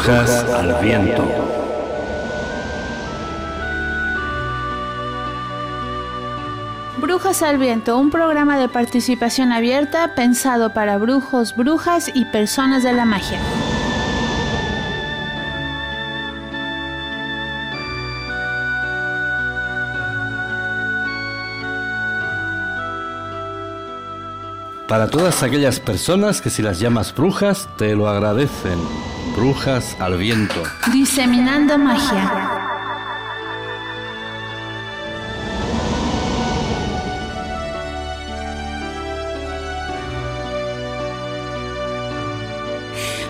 Brujas al viento. Brujas al Viento, un programa de participación abierta pensado para brujos, brujas y personas de la magia. Para todas aquellas personas que si las llamas brujas, te lo agradecen. Brujas al viento. Diseminando magia.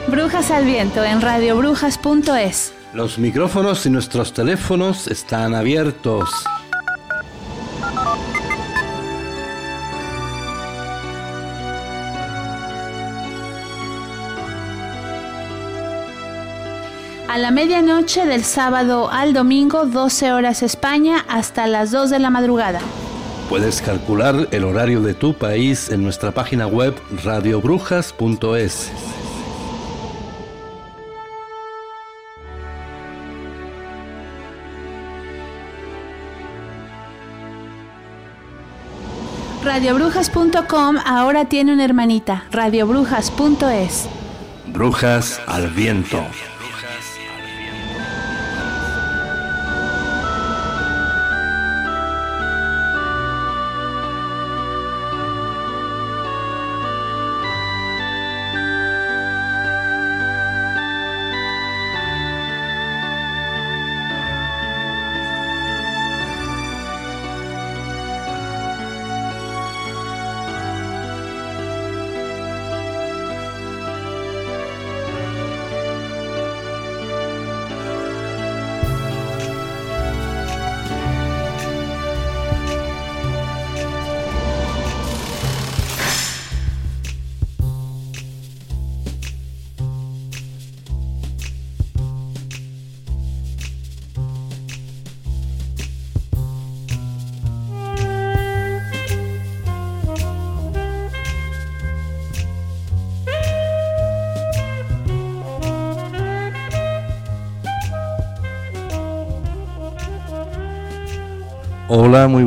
Brujas al viento en radiobrujas.es. Los micrófonos y nuestros teléfonos están abiertos. A la medianoche del sábado al domingo, 12 horas España, hasta las 2 de la madrugada. Puedes calcular el horario de tu país en nuestra página web radiobrujas.es. Radiobrujas.com ahora tiene una hermanita, radiobrujas.es. Brujas al viento.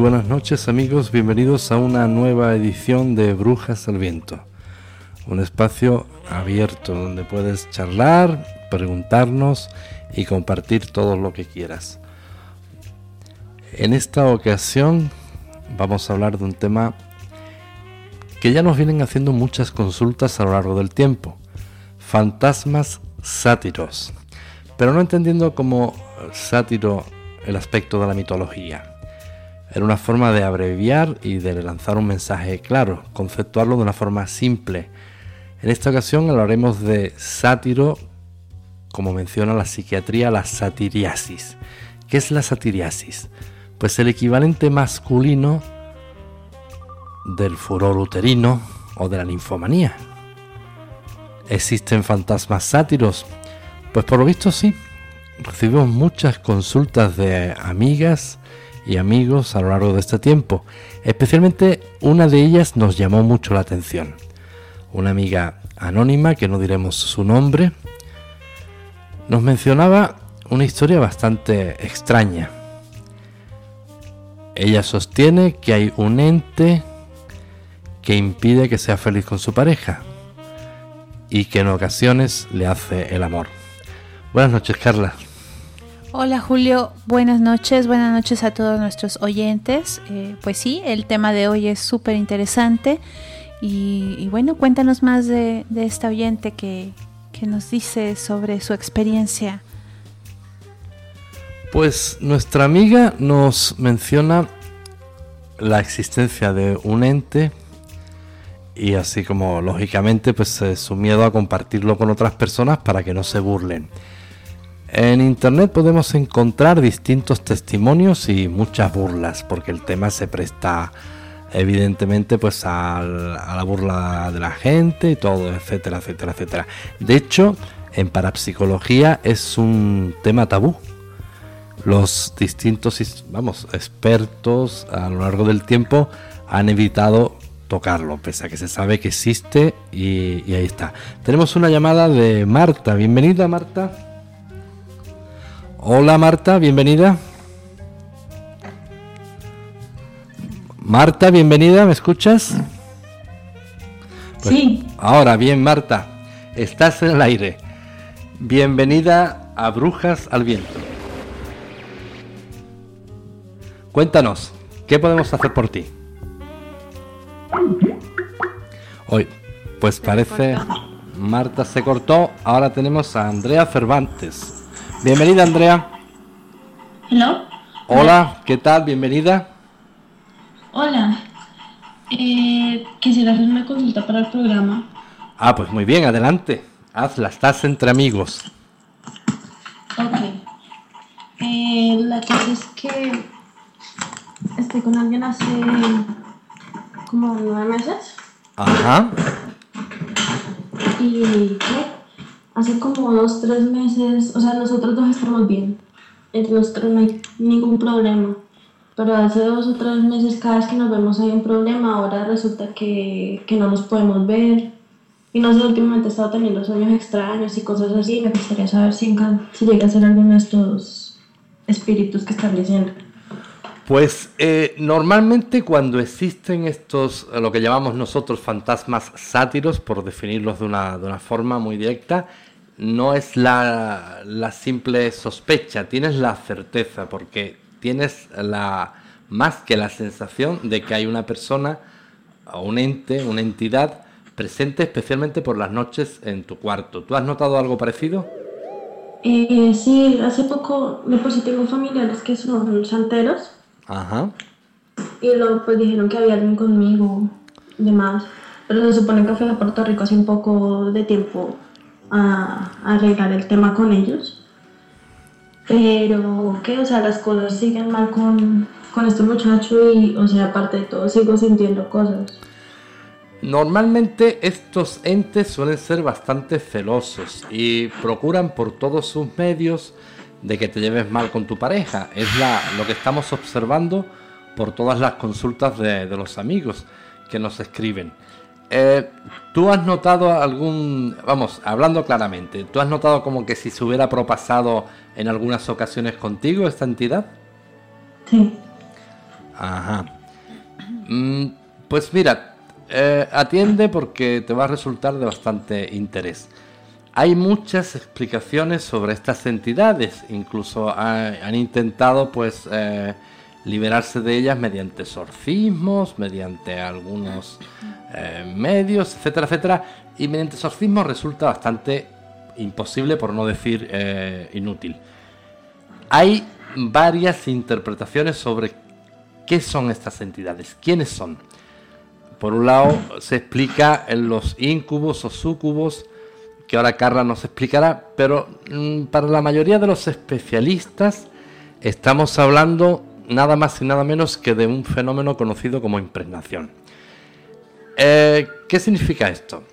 Buenas noches amigos, bienvenidos a una nueva edición de Brujas al Viento. Un espacio abierto donde puedes charlar, preguntarnos y compartir todo lo que quieras. En esta ocasión vamos a hablar de un tema que ya nos vienen haciendo muchas consultas a lo largo del tiempo. Fantasmas sátiros. Pero no entendiendo como sátiro el aspecto de la mitología era una forma de abreviar y de lanzar un mensaje claro, conceptuarlo de una forma simple. En esta ocasión hablaremos de sátiro, como menciona la psiquiatría, la satiriasis. ¿Qué es la satiriasis? Pues el equivalente masculino del furor uterino o de la linfomanía. ¿Existen fantasmas sátiros? Pues por lo visto sí. Recibimos muchas consultas de amigas, y amigos a lo largo de este tiempo. Especialmente una de ellas nos llamó mucho la atención. Una amiga anónima, que no diremos su nombre, nos mencionaba una historia bastante extraña. Ella sostiene que hay un ente que impide que sea feliz con su pareja y que en ocasiones le hace el amor. Buenas noches, Carla. Hola Julio, buenas noches, buenas noches a todos nuestros oyentes. Eh, pues sí, el tema de hoy es súper interesante y, bueno, cuéntanos más de, esta oyente que, que, nos dice sobre su experiencia. Pues nuestra amiga nos menciona la existencia de un ente y así como lógicamente pues su miedo a compartirlo con otras personas para que no se burlen. En internet podemos encontrar distintos testimonios y muchas burlas, porque el tema se presta evidentemente pues a la burla de la gente y todo, etcétera, etcétera, etcétera. De hecho, en parapsicología es un tema tabú. Los distintos, vamos, expertos a lo largo del tiempo han evitado tocarlo, pese a que se sabe que existe y, y ahí está. Tenemos una llamada de Marta. Bienvenida, Marta. Hola, Marta, bienvenida. Marta, bienvenida, ¿me escuchas? Pues sí. Ahora bien, Marta, estás en el aire. Bienvenida a Brujas al Viento. Cuéntanos, ¿qué podemos hacer por ti? Hoy, pues parece Marta se cortó. Ahora tenemos a Andrea Cervantes. Bienvenida, Andrea. Hello. Hola, ¿qué tal? Bienvenida. Hola. Eh, quisiera hacer una consulta para el programa. Ah, pues muy bien, adelante. Hazla, estás entre amigos. Ok. Eh, la cosa es que estoy con alguien hace como nueve meses. Ajá. Y ¿qué? Hace como dos, tres meses, o sea, nosotros dos estamos bien. Entre nosotros no hay ningún problema. Pero hace dos o tres meses, cada vez que nos vemos hay un problema. Ahora resulta que, que no nos podemos ver. Y no sé, últimamente he estado teniendo sueños extraños y cosas así. Me gustaría saber si, si llega a ser alguno de estos espíritus que están diciendo. Pues eh, normalmente cuando existen estos, lo que llamamos nosotros fantasmas sátiros, por definirlos de una, de una forma muy directa, no es la, la simple sospecha, tienes la certeza, porque tienes la más que la sensación de que hay una persona o un ente, una entidad presente especialmente por las noches en tu cuarto. ¿Tú has notado algo parecido? Eh, sí, hace poco, me si tengo familiares que son santeros. Ajá. Y luego pues dijeron que había alguien conmigo y demás. Pero se supone que fui a Puerto Rico hace un poco de tiempo a, a arreglar el tema con ellos. Pero, ¿qué? O sea, las cosas siguen mal con, con este muchacho y, o sea, aparte de todo, sigo sintiendo cosas. Normalmente estos entes suelen ser bastante celosos y procuran por todos sus medios de que te lleves mal con tu pareja. Es la, lo que estamos observando por todas las consultas de, de los amigos que nos escriben. Eh, ¿Tú has notado algún, vamos, hablando claramente, ¿tú has notado como que si se hubiera propasado en algunas ocasiones contigo esta entidad? Sí. Ajá. Mm, pues mira, eh, atiende porque te va a resultar de bastante interés. Hay muchas explicaciones sobre estas entidades, incluso han intentado pues eh, liberarse de ellas mediante exorcismos, mediante algunos eh, medios, etcétera, etcétera. Y mediante exorcismos resulta bastante imposible, por no decir eh, inútil. Hay varias interpretaciones sobre qué son estas entidades, quiénes son. Por un lado se explica en los incubos o sucubos, que ahora Carla nos explicará, pero mm, para la mayoría de los especialistas estamos hablando nada más y nada menos que de un fenómeno conocido como impregnación. Eh, ¿Qué significa esto?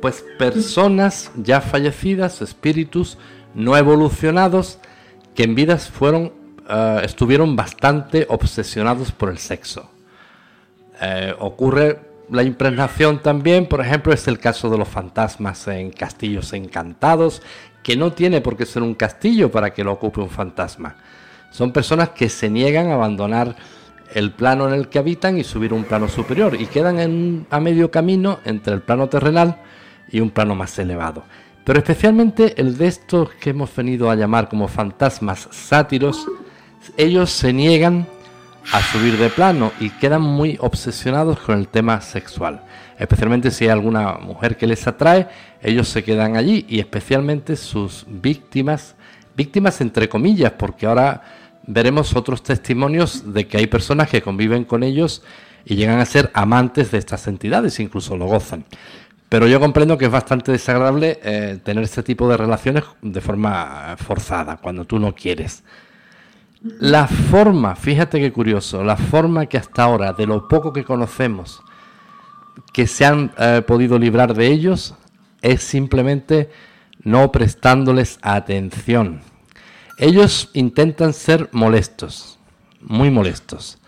Pues personas ya fallecidas, espíritus no evolucionados, que en vidas fueron, eh, estuvieron bastante obsesionados por el sexo. Eh, ocurre la impregnación también, por ejemplo, es el caso de los fantasmas en castillos encantados, que no tiene por qué ser un castillo para que lo ocupe un fantasma. Son personas que se niegan a abandonar el plano en el que habitan y subir un plano superior y quedan a medio camino entre el plano terrenal y un plano más elevado. Pero especialmente el de estos que hemos venido a llamar como fantasmas sátiros, ellos se niegan a subir de plano y quedan muy obsesionados con el tema sexual. Especialmente si hay alguna mujer que les atrae, ellos se quedan allí y especialmente sus víctimas, víctimas entre comillas, porque ahora veremos otros testimonios de que hay personas que conviven con ellos y llegan a ser amantes de estas entidades, incluso lo gozan. Pero yo comprendo que es bastante desagradable eh, tener este tipo de relaciones de forma forzada, cuando tú no quieres. La forma, fíjate qué curioso, la forma que hasta ahora, de lo poco que conocemos, que se han eh, podido librar de ellos, es simplemente no prestándoles atención ellos intentan ser molestos, muy molestos.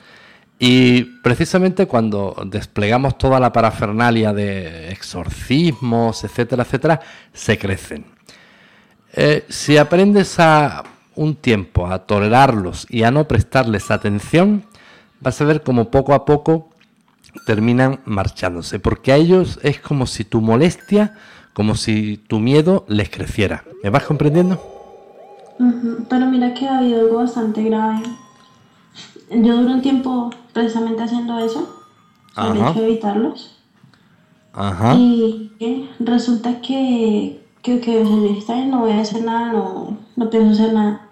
Y precisamente cuando desplegamos toda la parafernalia de exorcismos, etcétera, etcétera, se crecen. Eh, si aprendes a un tiempo a tolerarlos y a no prestarles atención, vas a ver como poco a poco terminan marchándose, porque a ellos es como si tu molestia, como si tu miedo les creciera. ¿Me vas comprendiendo? Pero mira que ha habido algo bastante grave. Yo duré un tiempo precisamente haciendo eso, había que evitarlos. Ajá. Y resulta que, que, que no voy a hacer nada, no, no pienso hacer nada.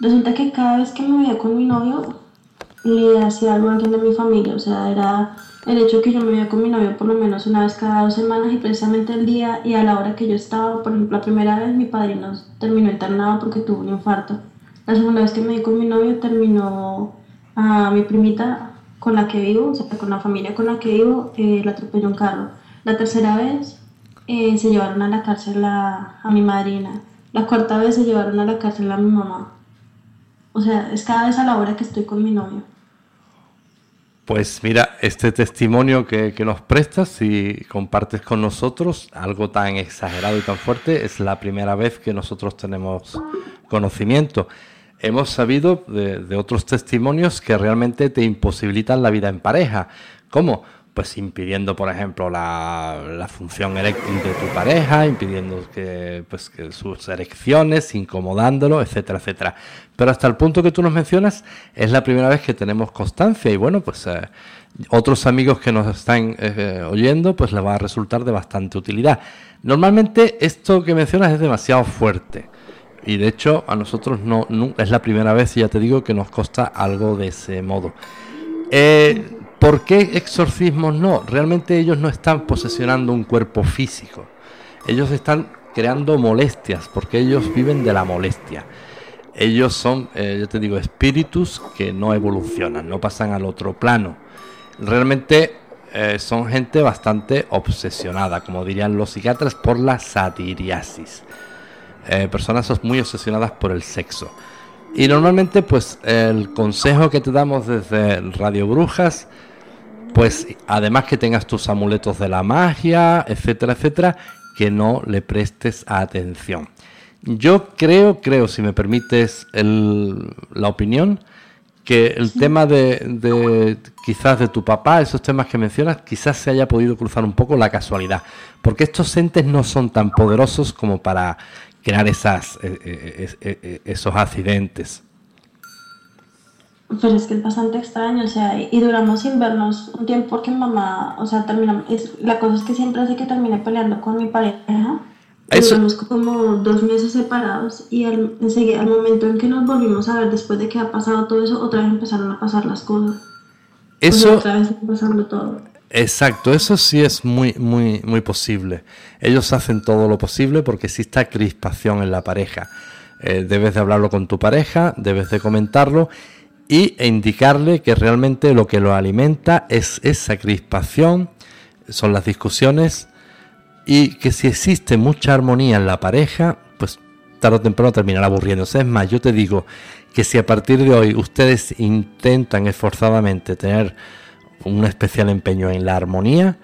Resulta que cada vez que me veía con mi novio, le hacía algo a alguien de mi familia, o sea, era el hecho que yo me veía con mi novio por lo menos una vez cada dos semanas y precisamente el día y a la hora que yo estaba, por ejemplo, la primera vez mi padrino terminó internado porque tuvo un infarto. La segunda vez que me vi con mi novio terminó a mi primita con la que vivo, o sea, con la familia con la que vivo, eh, la atropelló un carro. La tercera vez eh, se llevaron a la cárcel a, a mi madrina. La cuarta vez se llevaron a la cárcel a mi mamá. O sea, es cada vez a la hora que estoy con mi novio. Pues mira, este testimonio que, nos prestas y compartes con nosotros, algo tan exagerado y tan fuerte, es la primera vez que nosotros tenemos conocimiento. Hemos sabido de, de otros testimonios que realmente te imposibilitan la vida en pareja. ¿Cómo? Pues impidiendo, por ejemplo, la, función eréctil de tu pareja, impidiendo que, pues, que sus erecciones, incomodándolo, etcétera, etcétera. Pero hasta el punto que tú nos mencionas, es la primera vez que tenemos constancia y bueno, pues eh, otros amigos que nos están eh, oyendo, pues les va a resultar de bastante utilidad. Normalmente esto que mencionas es demasiado fuerte. Y de hecho a nosotros no, no es la primera vez, y ya te digo, que nos consta algo de ese modo. Eh, ¿Por qué exorcismos no? Realmente ellos no están posesionando un cuerpo físico. Ellos están creando molestias, porque ellos viven de la molestia. Ellos son, eh, yo te digo, espíritus que no evolucionan, no pasan al otro plano. Realmente eh, son gente bastante obsesionada, como dirían los psiquiatras, por la satiriasis. Eh, personas muy obsesionadas por el sexo. Y normalmente, pues, el consejo que te damos desde Radio Brujas pues además que tengas tus amuletos de la magia, etcétera, etcétera, que no le prestes atención. Yo creo, creo, si me permites la opinión, que el tema de, quizás de tu papá, esos temas que mencionas, quizás se haya podido cruzar un poco la casualidad, porque estos entes no son tan poderosos como para crear esas, eh, eh, eh, esos accidentes. Pero es que es bastante extraño, o sea, y duramos sin vernos un tiempo porque mamá, o sea, terminamos, es, la cosa es que siempre hace que termine peleando con mi pareja. Eso... Duramos como dos meses separados y al, enseguida, al momento en que nos volvimos a ver, después de que ha pasado todo eso, otra vez empezaron a pasar las cosas. Eso... otra vez pasando todo. Exacto, eso sí es muy, muy, muy posible. Ellos hacen todo lo posible porque exista crispación en la pareja. Eh, debes de hablarlo con tu pareja, debes de comentarlo y e indicarle que realmente lo que lo alimenta es esa crispación, son las discusiones y que si existe mucha armonía en la pareja, pues tarde o temprano terminará aburriéndose. Es más, yo te digo que si a partir de hoy ustedes intentan esforzadamente tener un especial empeño en la armonía,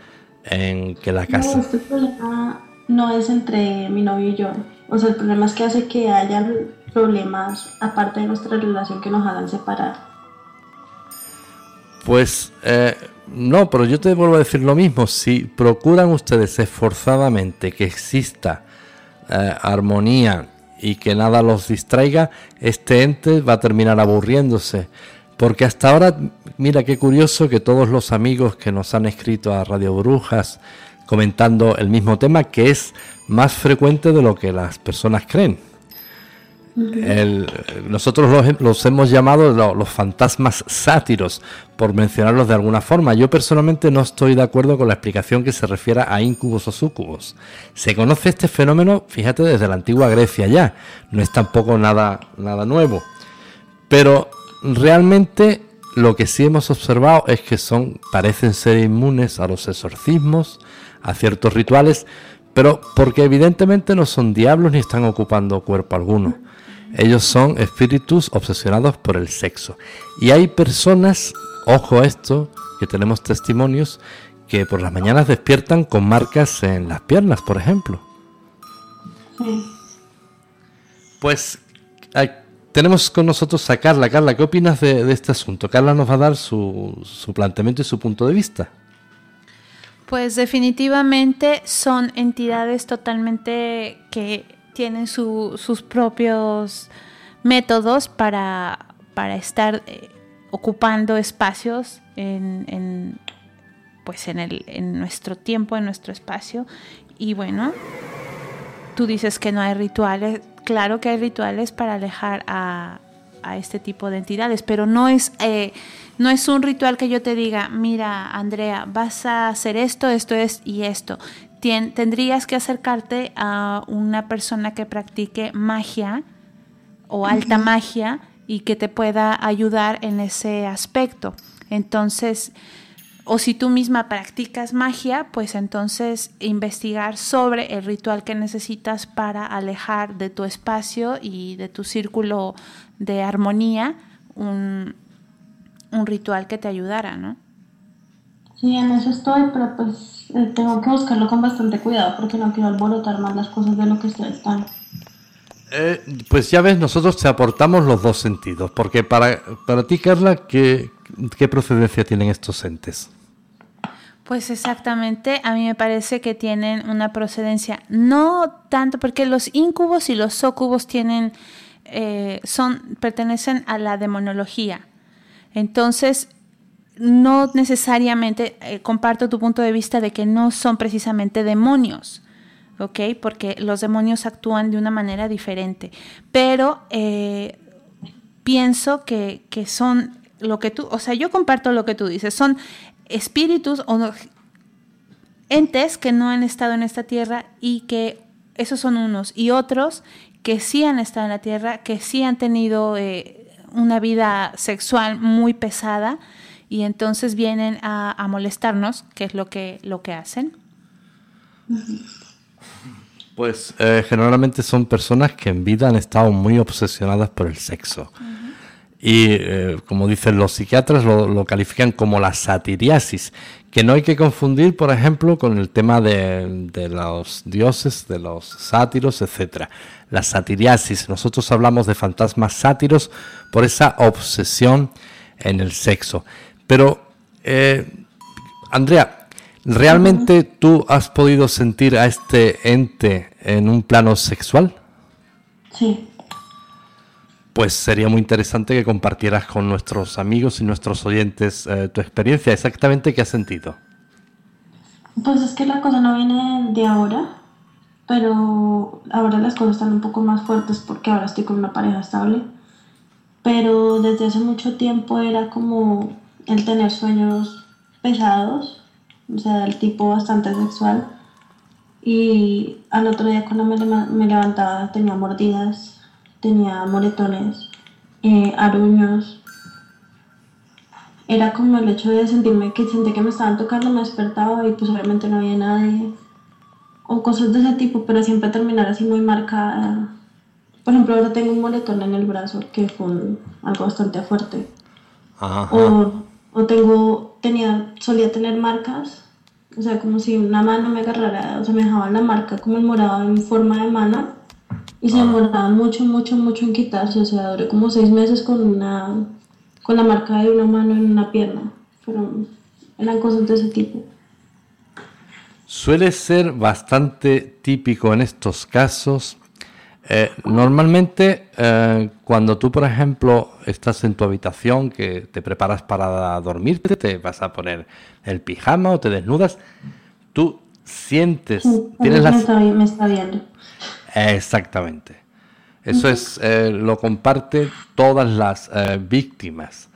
en que la casa... No, este problema no es entre mi novio y yo. O sea, el problema es que hace que haya problemas aparte de nuestra relación que nos hagan separar? Pues eh, no, pero yo te vuelvo a decir lo mismo. Si procuran ustedes esforzadamente que exista eh, armonía y que nada los distraiga, este ente va a terminar aburriéndose. Porque hasta ahora, mira qué curioso que todos los amigos que nos han escrito a Radio Brujas comentando el mismo tema, que es más frecuente de lo que las personas creen nosotros los, hemos llamado los, fantasmas sátiros, por mencionarlos de alguna forma. Yo personalmente no estoy de acuerdo con la explicación que se refiere a incubos o sucubos. Se conoce este fenómeno, fíjate, desde la antigua Grecia ya. No es tampoco nada, nada nuevo. Pero realmente lo que sí hemos observado es que son, parecen ser inmunes a los exorcismos, a ciertos rituales, pero porque evidentemente no son diablos ni están ocupando cuerpo alguno. Ellos son espíritus obsesionados por el sexo. Y hay personas ojo a esto, que tenemos testimonios que por las mañanas despiertan con marcas en las piernas, por ejemplo. Pues tenemos con nosotros a Carla. Carla, ¿qué opinas de, este asunto? Carla nos va a dar su planteamiento y su punto de vista. Pues definitivamente son entidades totalmente que tienen sus propios métodos para, para estar eh, ocupando espacios en, pues en, el, en nuestro tiempo, en nuestro espacio. Y bueno, tú dices que no hay rituales. Claro que hay rituales para alejar a, a este tipo de entidades, pero no es, eh, no es un ritual que yo te diga, mira, Andrea, vas a hacer esto, esto es y esto. Tendrías que acercarte a una persona que practique magia o alta magia y que te pueda ayudar en ese aspecto. Entonces, o si tú misma practicas magia, pues entonces investigar sobre el ritual que necesitas para alejar de tu espacio y de tu círculo de armonía un, ritual que te ayudara, ¿no? Sí, en eso estoy, pero pues eh, tengo que buscarlo con bastante cuidado porque no quiero alborotar más las cosas de lo que estoy están. Eh, pues ya ves, nosotros te aportamos los dos sentidos, porque para, para ti, Carla, ¿qué, ¿qué procedencia tienen estos entes? Pues exactamente, a mí me parece que tienen una procedencia, no tanto porque los incubos y los socubos tienen eh, son, pertenecen a la demonología. Entonces, no necesariamente eh, comparto tu punto de vista de que no son precisamente demonios, ¿ok? Porque los demonios actúan de una manera diferente. Pero eh, pienso que, que, son lo que tú, o sea, yo comparto lo que tú dices, son espíritus o entes que no han estado en esta tierra y que esos son unos y otros que sí han estado en la tierra, que sí han tenido eh, una vida sexual muy pesada y entonces vienen a, molestarnos, que es lo que, lo que hacen. Pues eh, generalmente son personas que en vida han estado muy obsesionadas por el sexo. Y eh, como dicen los psiquiatras, lo, lo, califican como la satiriasis, que no hay que confundir, por ejemplo, con el tema de, de los dioses, de los sátiros, etc. La satiriasis, nosotros hablamos de fantasmas sátiros por esa obsesión en el sexo. Pero, eh, Andrea, ¿realmente tú has podido sentir a este ente en un plano sexual? Sí pues sería muy interesante que compartieras con nuestros amigos y nuestros oyentes eh, tu experiencia. Exactamente qué has sentido. Pues es que la cosa no viene de ahora, pero ahora las cosas están un poco más fuertes porque ahora estoy con una pareja estable. Pero desde hace mucho tiempo era como el tener sueños pesados, o sea, del tipo bastante sexual. Y al otro día cuando me, me levantaba tenía mordidas tenía moretones, eh, aruños. Era como el hecho de sentirme que sentí que me estaban tocando, me despertaba y pues obviamente no había nadie. O cosas de ese tipo, pero siempre terminar así muy marcada. Por ejemplo, ahora tengo un moretón en el brazo que fue algo bastante fuerte. O, o tengo, tenía, solía tener marcas, o sea, como si una mano me agarrara, o sea, me dejaba la marca como el morado en forma de mano y se demoraba mucho, mucho, mucho en quitarse. O sea, duré como seis meses con una con la marca de una mano en una pierna. Fueron, eran cosas de ese tipo. Suele ser bastante típico en estos casos. Eh, normalmente, eh, cuando tú, por ejemplo, estás en tu habitación, que te preparas para dormirte, te vas a poner el pijama o te desnudas, tú sientes, tienes me, me está viendo. Exactamente. Eso es, eh, lo comparte todas las eh, víctimas.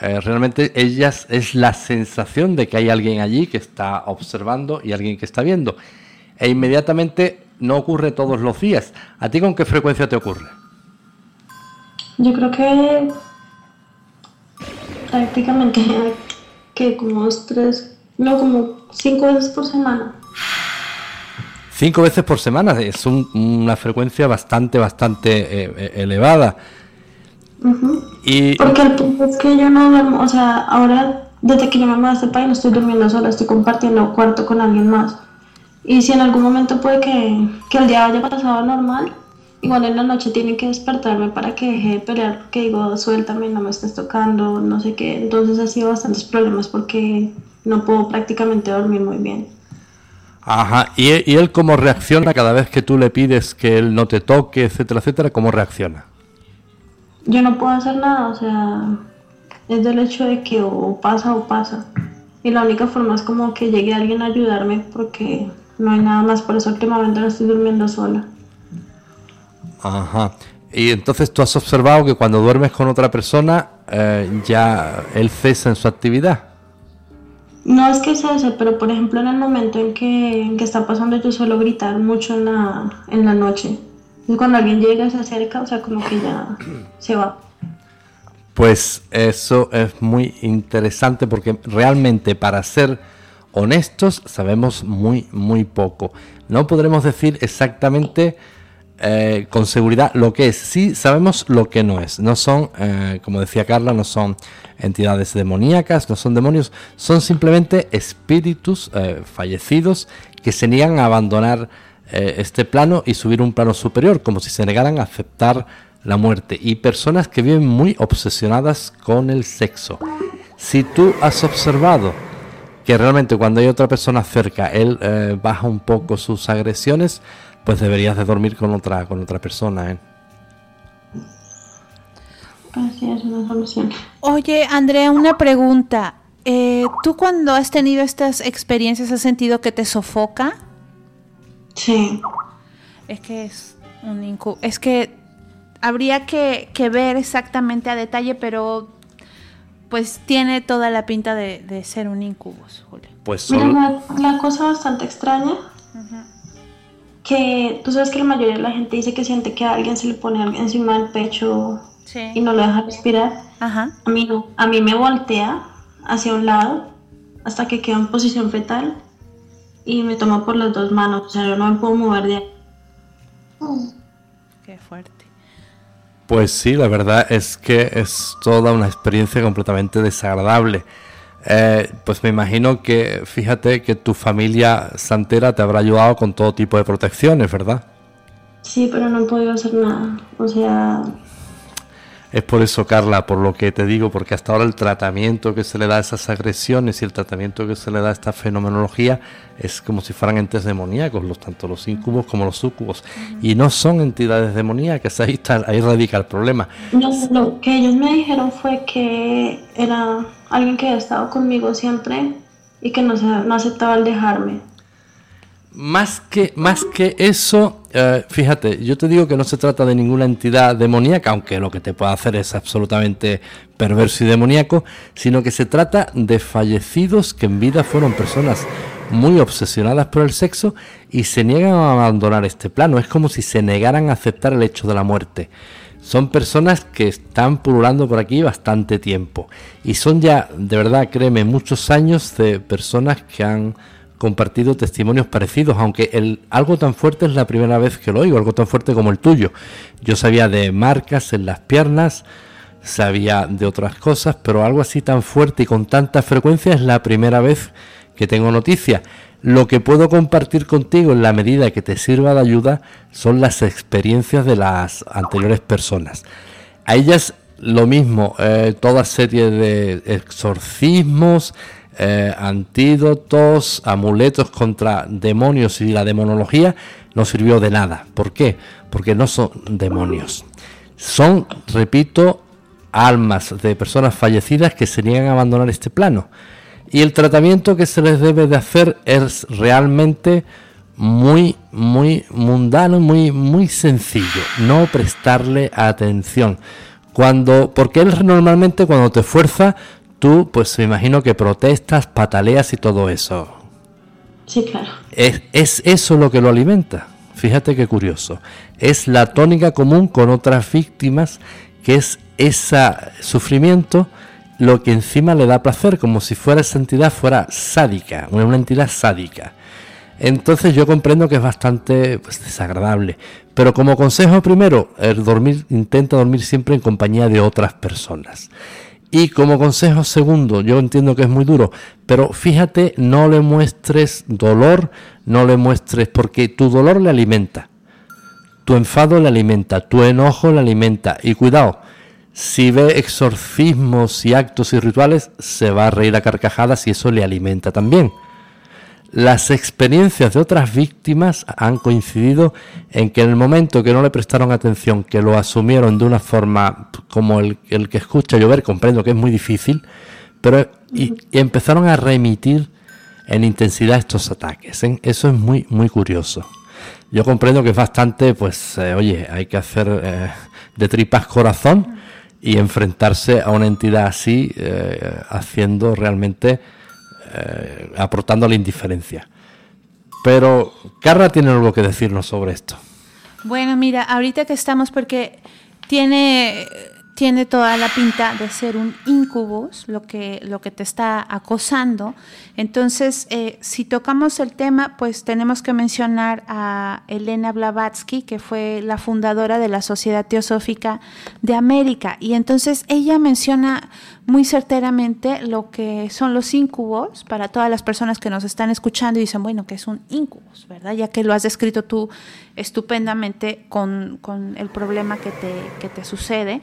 Eh, realmente ellas es la sensación de que hay alguien allí que está observando y alguien que está viendo. E inmediatamente no ocurre todos los días. ¿A ti con qué frecuencia te ocurre? Yo creo que prácticamente que como dos, tres, no, como cinco veces por semana. Cinco veces por semana es una frecuencia bastante, bastante eh, eh, elevada. y... Porque el punto es que yo no duermo, o sea, ahora desde que yo me mudé a este país no estoy durmiendo sola, estoy compartiendo cuarto con alguien más. Y si en algún momento puede que, que el día haya pasado normal, igual en la noche tiene que despertarme para que deje de pelear, porque digo, suéltame, no me estés tocando, no sé qué. Entonces ha sido bastantes problemas porque no puedo prácticamente dormir muy bien. Ajá, ¿Y, ¿y él cómo reacciona cada vez que tú le pides que él no te toque, etcétera, etcétera? ¿Cómo reacciona? Yo no puedo hacer nada, o sea, es del hecho de que o pasa o pasa. Y la única forma es como que llegue alguien a ayudarme porque no hay nada más, por eso últimamente no estoy durmiendo sola. Ajá. Y entonces tú has observado que cuando duermes con otra persona, eh, ya él cesa en su actividad. No es que cese, pero por ejemplo en el momento en que, está pasando yo suelo gritar mucho en la, en la noche. Y cuando alguien llega, se acerca, o sea, como que ya se va. Pues eso es muy interesante porque realmente para ser honestos sabemos muy, muy poco. No podremos decir exactamente eh, con seguridad lo que es. Sí sabemos lo que no es. No son, eh, como decía Carla, no son entidades demoníacas, no son demonios, son simplemente espíritus eh, fallecidos que se niegan a abandonar este plano y subir un plano superior, como si se negaran a aceptar la muerte. Y personas que viven muy obsesionadas con el sexo. Si tú has observado que realmente cuando hay otra persona cerca, él baja un poco sus agresiones, pues deberías de dormir con otra, con otra persona, ¿eh? Así es una solución. Oye, Andrea, una pregunta. Eh, ¿Tú cuando has tenido estas experiencias has sentido que te sofoca? Sí. Es que es un incu es que habría que, ver exactamente a detalle, pero pues tiene toda la pinta de, ser un incubus, Julio. Pues Mira, la, cosa bastante extraña que tú sabes que la mayoría de la gente dice que siente que a alguien se le pone encima del pecho y no lo deja respirar. A mí no, a mí me voltea hacia un lado hasta que queda en posición fetal y me toma por las dos manos, o sea, yo no me puedo mover de ahí. Qué fuerte. Pues sí, la verdad es que es toda una experiencia completamente desagradable. Eh, pues me imagino que, fíjate que tu familia santera te habrá ayudado con todo tipo de protecciones, ¿verdad? Sí, pero no he podido hacer nada. O sea... Es por eso, Carla, por lo que te digo, porque hasta ahora el tratamiento que se le da a esas agresiones y el tratamiento que se le da a esta fenomenología es como si fueran entes demoníacos, los, tanto los incubos como los sucubos. Y no son entidades demoníacas, ahí, está, ahí radica el problema. No, lo que ellos me dijeron fue que era alguien que ha estado conmigo siempre y que no, no aceptaba el dejarme. Más que, más que eso, eh, fíjate, yo te digo que no se trata de ninguna entidad demoníaca, aunque lo que te puede hacer es absolutamente perverso y demoníaco, sino que se trata de fallecidos que en vida fueron personas muy obsesionadas por el sexo y se niegan a abandonar este plano. Es como si se negaran a aceptar el hecho de la muerte. Son personas que están pululando por aquí bastante tiempo. Y son ya, de verdad, créeme, muchos años de personas que han compartido testimonios parecidos, aunque algo tan fuerte es la primera vez que lo oigo, algo tan fuerte como el tuyo. Yo sabía de marcas en las piernas, sabía de otras cosas, pero algo así tan fuerte y con tanta frecuencia es la primera vez que tengo noticia. Lo que puedo compartir contigo en la medida que te sirva de ayuda son las experiencias de las anteriores personas. A ellas lo mismo, eh, toda serie de exorcismos, eh, antídotos, amuletos contra demonios y la demonología no sirvió de nada. ¿Por qué? Porque no son demonios. Son, repito, almas de personas fallecidas que se niegan a abandonar este plano. Y el tratamiento que se les debe de hacer es realmente muy, muy mundano, muy, muy sencillo. No prestarle atención. Cuando, porque él normalmente cuando te fuerza, tú, pues me imagino que protestas, pataleas y todo eso. Sí, claro. Es, es eso lo que lo alimenta. Fíjate qué curioso. Es la tónica común con otras víctimas, que es ese sufrimiento lo que encima le da placer, como si fuera esa entidad fuera sádica, una entidad sádica. Entonces yo comprendo que es bastante pues, desagradable. Pero como consejo primero, el dormir, intenta dormir siempre en compañía de otras personas. Y como consejo segundo, yo entiendo que es muy duro, pero fíjate, no le muestres dolor, no le muestres, porque tu dolor le alimenta, tu enfado le alimenta, tu enojo le alimenta. Y cuidado, si ve exorcismos y actos y rituales, se va a reír a carcajadas y eso le alimenta también. Las experiencias de otras víctimas han coincidido en que en el momento que no le prestaron atención, que lo asumieron de una forma como el, que escucha llover, comprendo que es muy difícil, pero y, empezaron a remitir en intensidad estos ataques. ¿eh? Eso es muy, muy curioso. Yo comprendo que es bastante, pues, eh, oye, hay que hacer eh, de tripas corazón y enfrentarse a una entidad así, haciendo realmente eh, aportando la indiferencia. Pero Carla tiene algo que decirnos sobre esto. Bueno, mira, ahorita que estamos, porque tiene tiene toda la pinta de ser un incubus, lo que, lo que te está acosando. Entonces, eh, si tocamos el tema, pues tenemos que mencionar a Elena Blavatsky, que fue la fundadora de la Sociedad Teosófica de América. Y entonces ella menciona muy certeramente lo que son los incubos para todas las personas que nos están escuchando y dicen, bueno, que es un incubus, ¿verdad? Ya que lo has descrito tú estupendamente con, con el problema que te, que te sucede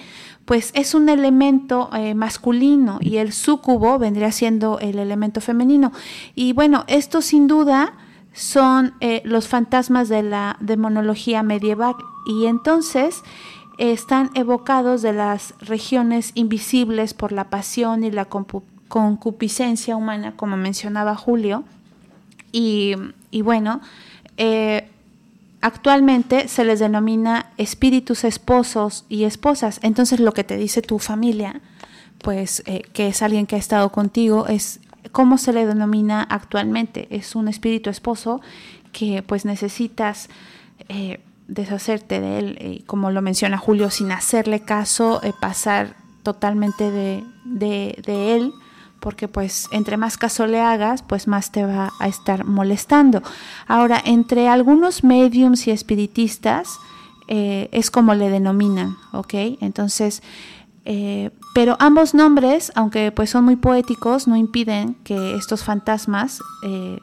pues es un elemento eh, masculino y el súcubo vendría siendo el elemento femenino. Y bueno, esto sin duda son eh, los fantasmas de la demonología medieval y entonces están evocados de las regiones invisibles por la pasión y la concupiscencia humana, como mencionaba Julio. Y, bueno, eh, actualmente se les denomina espíritus esposos y esposas. Entonces lo que te dice tu familia, pues eh, que es alguien que ha estado contigo, es cómo se le denomina actualmente. Es un espíritu esposo que pues necesitas eh, deshacerte de él, eh, como lo menciona Julio, sin hacerle caso, pasar totalmente de, de él porque pues entre más caso le hagas, pues más te va a estar molestando. Ahora, entre algunos mediums y espiritistas, eh, es como le denominan, ¿ok? Entonces, eh, pero ambos nombres, aunque pues son muy poéticos, no impiden que estos fantasmas eh,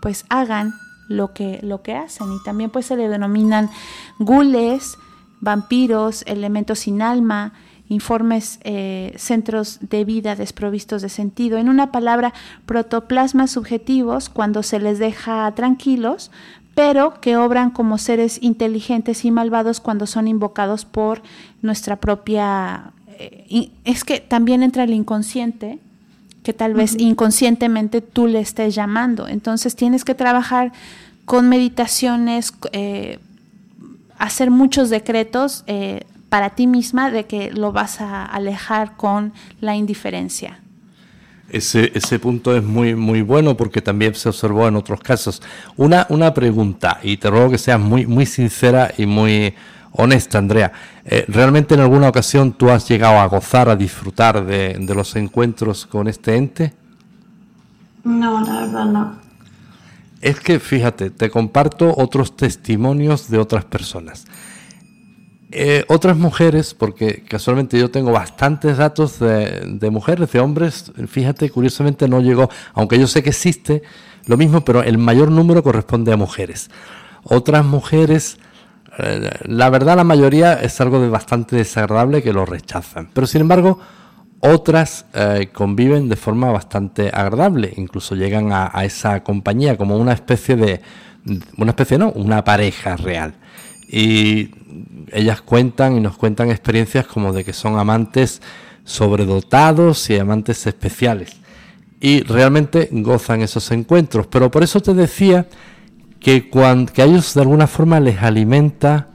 pues hagan lo que, lo que hacen. Y también pues se le denominan gules, vampiros, elementos sin alma, informes eh, centros de vida desprovistos de sentido. En una palabra, protoplasmas subjetivos cuando se les deja tranquilos, pero que obran como seres inteligentes y malvados cuando son invocados por nuestra propia... Eh, es que también entra el inconsciente, que tal vez inconscientemente tú le estés llamando. Entonces tienes que trabajar con meditaciones, eh, hacer muchos decretos, para ti misma de que lo vas a alejar con la indiferencia. Ese, ese punto es muy, muy bueno porque también se observó en otros casos. Una, una pregunta, y te ruego que seas muy, muy sincera y muy honesta, Andrea. Eh, ¿Realmente en alguna ocasión tú has llegado a gozar, a disfrutar de, de los encuentros con este ente? No, la verdad no. Es que fíjate, te comparto otros testimonios de otras personas. Eh, otras mujeres, porque casualmente yo tengo bastantes datos de, mujeres, de hombres, fíjate, curiosamente no llegó, aunque yo sé que existe lo mismo, pero el mayor número corresponde a mujeres. Otras mujeres, la verdad la mayoría es algo de bastante desagradable que lo rechazan, pero sin embargo otras eh, conviven de forma bastante agradable, incluso llegan a, a esa compañía como una especie de, una especie no, una pareja real. Y ellas cuentan y nos cuentan experiencias como de que son amantes sobredotados y amantes especiales. Y realmente gozan esos encuentros. Pero por eso te decía que, que a ellos de alguna forma les alimenta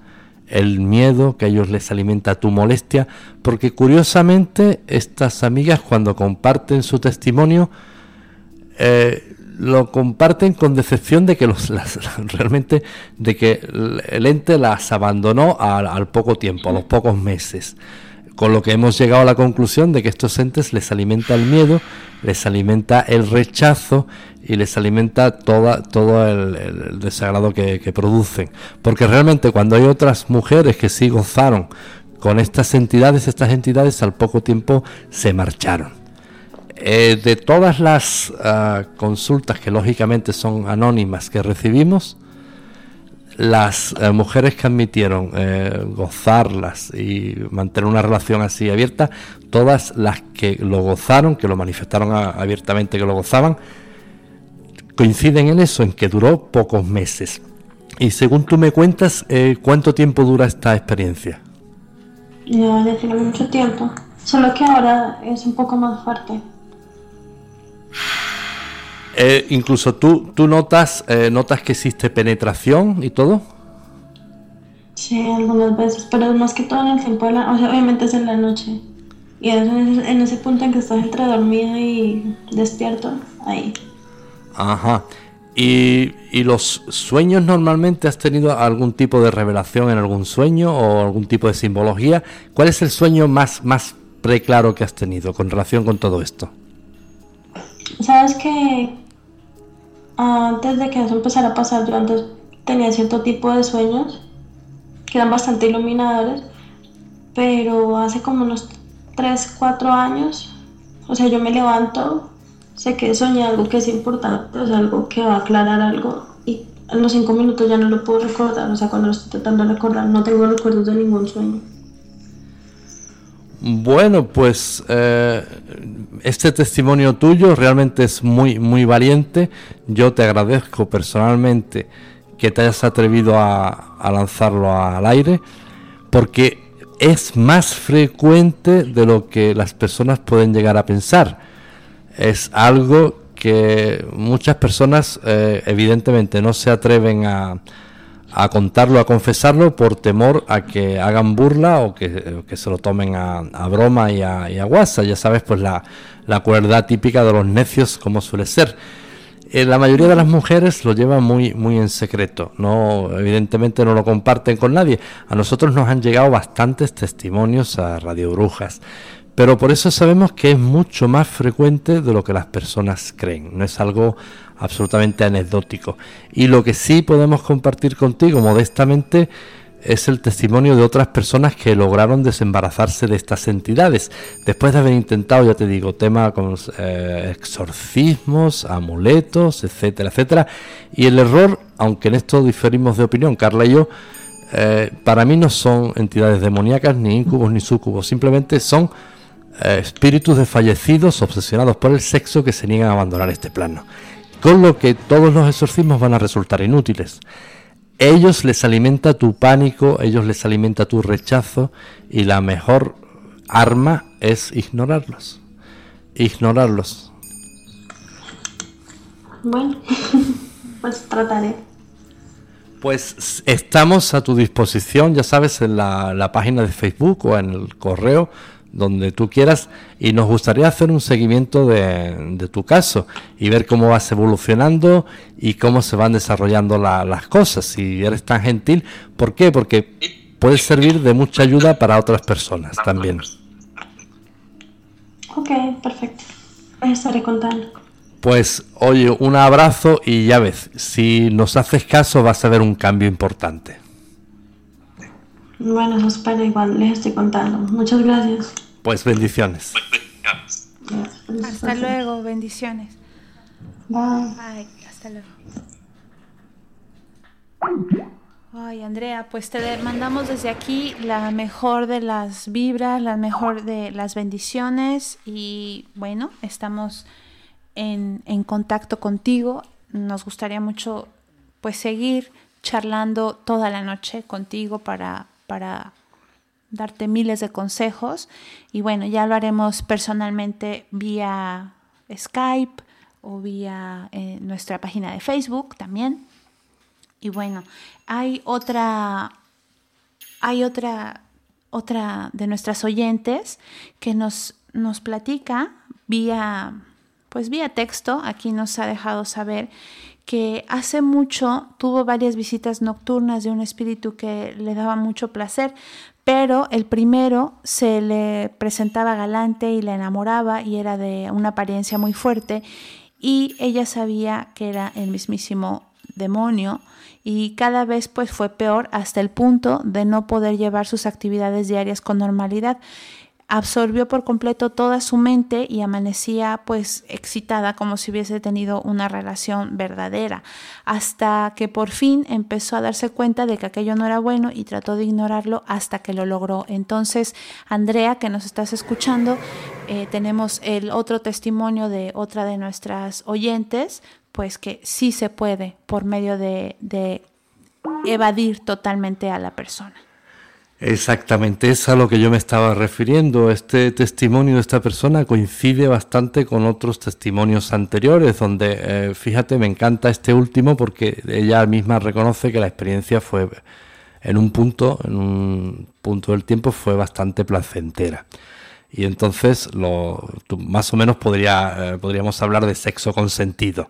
el miedo, que a ellos les alimenta tu molestia, porque curiosamente estas amigas cuando comparten su testimonio, eh, lo comparten con decepción de que los, realmente de que el ente las abandonó al, poco tiempo, a los pocos meses. Con lo que hemos llegado a la conclusión de que estos entes les alimenta el miedo, les alimenta el rechazo y les alimenta toda, todo el, desagrado que, producen. Porque realmente cuando hay otras mujeres que sí gozaron con estas entidades, estas entidades al poco tiempo se marcharon. Eh, de todas las ah, consultas que lógicamente son anónimas que recibimos, las eh, mujeres que admitieron eh, gozarlas y mantener una relación así abierta, todas las que lo gozaron, que lo manifestaron abiertamente que lo gozaban, coinciden en eso, en que duró pocos meses. Y según tú me cuentas, eh, ¿cuánto tiempo dura esta experiencia? Ya tiene mucho tiempo, solo que ahora es un poco más fuerte. Eh, incluso tú, tú notas, eh, notas que existe penetración y todo. Sí, algunas veces, pero más que todo en el tiempo, o sea, obviamente es en la noche. Y es en ese punto en que estás entre dormido y despierto, ahí. Ajá. ¿Y, ¿Y, los sueños normalmente has tenido algún tipo de revelación en algún sueño o algún tipo de simbología? ¿Cuál es el sueño más, más preclaro que has tenido con relación con todo esto? Sabes que antes de que eso empezara a pasar, yo antes tenía cierto tipo de sueños que eran bastante iluminadores, pero hace como unos 3, 4 años, o sea, yo me levanto, sé que soñé algo que es importante, o sea, algo que va a aclarar algo, y en los 5 minutos ya no lo puedo recordar, o sea, cuando lo estoy tratando de recordar, no tengo recuerdos de ningún sueño. Bueno, pues eh, este testimonio tuyo realmente es muy, muy valiente. Yo te agradezco personalmente que te hayas atrevido a, lanzarlo al aire, porque es más frecuente de lo que las personas pueden llegar a pensar. Es algo que muchas personas eh, evidentemente no se atreven a, a contarlo, a confesarlo por temor a que hagan burla o que, se lo tomen a, broma y a, y guasa. Ya sabes, pues la, la cuerdad típica de los necios, como suele ser. Eh, la mayoría de las mujeres lo llevan muy, muy en secreto. No, evidentemente no lo comparten con nadie. A nosotros nos han llegado bastantes testimonios a Radio Brujas. Pero por eso sabemos que es mucho más frecuente de lo que las personas creen. No es algo absolutamente anecdótico. Y lo que sí podemos compartir contigo modestamente es el testimonio de otras personas que lograron desembarazarse de estas entidades, después de haber intentado, ya te digo, temas con eh, exorcismos, amuletos, etcétera, etcétera. Y el error, aunque en esto diferimos de opinión, Carla y yo, eh, para mí no son entidades demoníacas, ni incubos, ni sucubos, simplemente son eh, espíritus de fallecidos obsesionados por el sexo que se niegan a abandonar este plano con lo que todos los exorcismos van a resultar inútiles. Ellos les alimenta tu pánico, ellos les alimenta tu rechazo y la mejor arma es ignorarlos. Ignorarlos. Bueno, pues trataré. Pues estamos a tu disposición, ya sabes, en la, la página de Facebook o en el correo donde tú quieras y nos gustaría hacer un seguimiento de, tu caso y ver cómo vas evolucionando y cómo se van desarrollando las cosas. Si eres tan gentil, ¿por qué? Porque puedes servir de mucha ayuda para otras personas también. Ok, perfecto. Estaré contando. Pues oye, un abrazo y ya ves, si nos haces caso vas a ver un cambio importante. Bueno, eso espero igual, les estoy contando. Muchas gracias. Pues bendiciones. Hasta luego, bendiciones. Bye. hasta luego. Ay, Andrea, pues te mandamos desde aquí la mejor de las vibras, la mejor de las bendiciones y bueno, estamos en, en contacto contigo. Nos gustaría mucho pues seguir charlando toda la noche contigo para para darte miles de consejos y bueno, ya lo haremos personalmente vía Skype o vía eh, nuestra página de Facebook también. Y bueno, hay otra hay otra otra de nuestras oyentes que nos nos platica vía pues vía texto, aquí nos ha dejado saber que hace mucho tuvo varias visitas nocturnas de un espíritu que le daba mucho placer, pero el primero se le presentaba galante y le enamoraba y era de una apariencia muy fuerte y ella sabía que era el mismísimo demonio y cada vez pues fue peor hasta el punto de no poder llevar sus actividades diarias con normalidad absorbió por completo toda su mente y amanecía pues excitada como si hubiese tenido una relación verdadera, hasta que por fin empezó a darse cuenta de que aquello no era bueno y trató de ignorarlo hasta que lo logró. Entonces, Andrea, que nos estás escuchando, eh, tenemos el otro testimonio de otra de nuestras oyentes, pues que sí se puede por medio de, de evadir totalmente a la persona. Exactamente, es a lo que yo me estaba refiriendo. Este testimonio de esta persona coincide bastante con otros testimonios anteriores, donde, eh, fíjate, me encanta este último porque ella misma reconoce que la experiencia fue, en un punto, en un punto del tiempo, fue bastante placentera. Y entonces, lo, más o menos podría, eh, podríamos hablar de sexo consentido.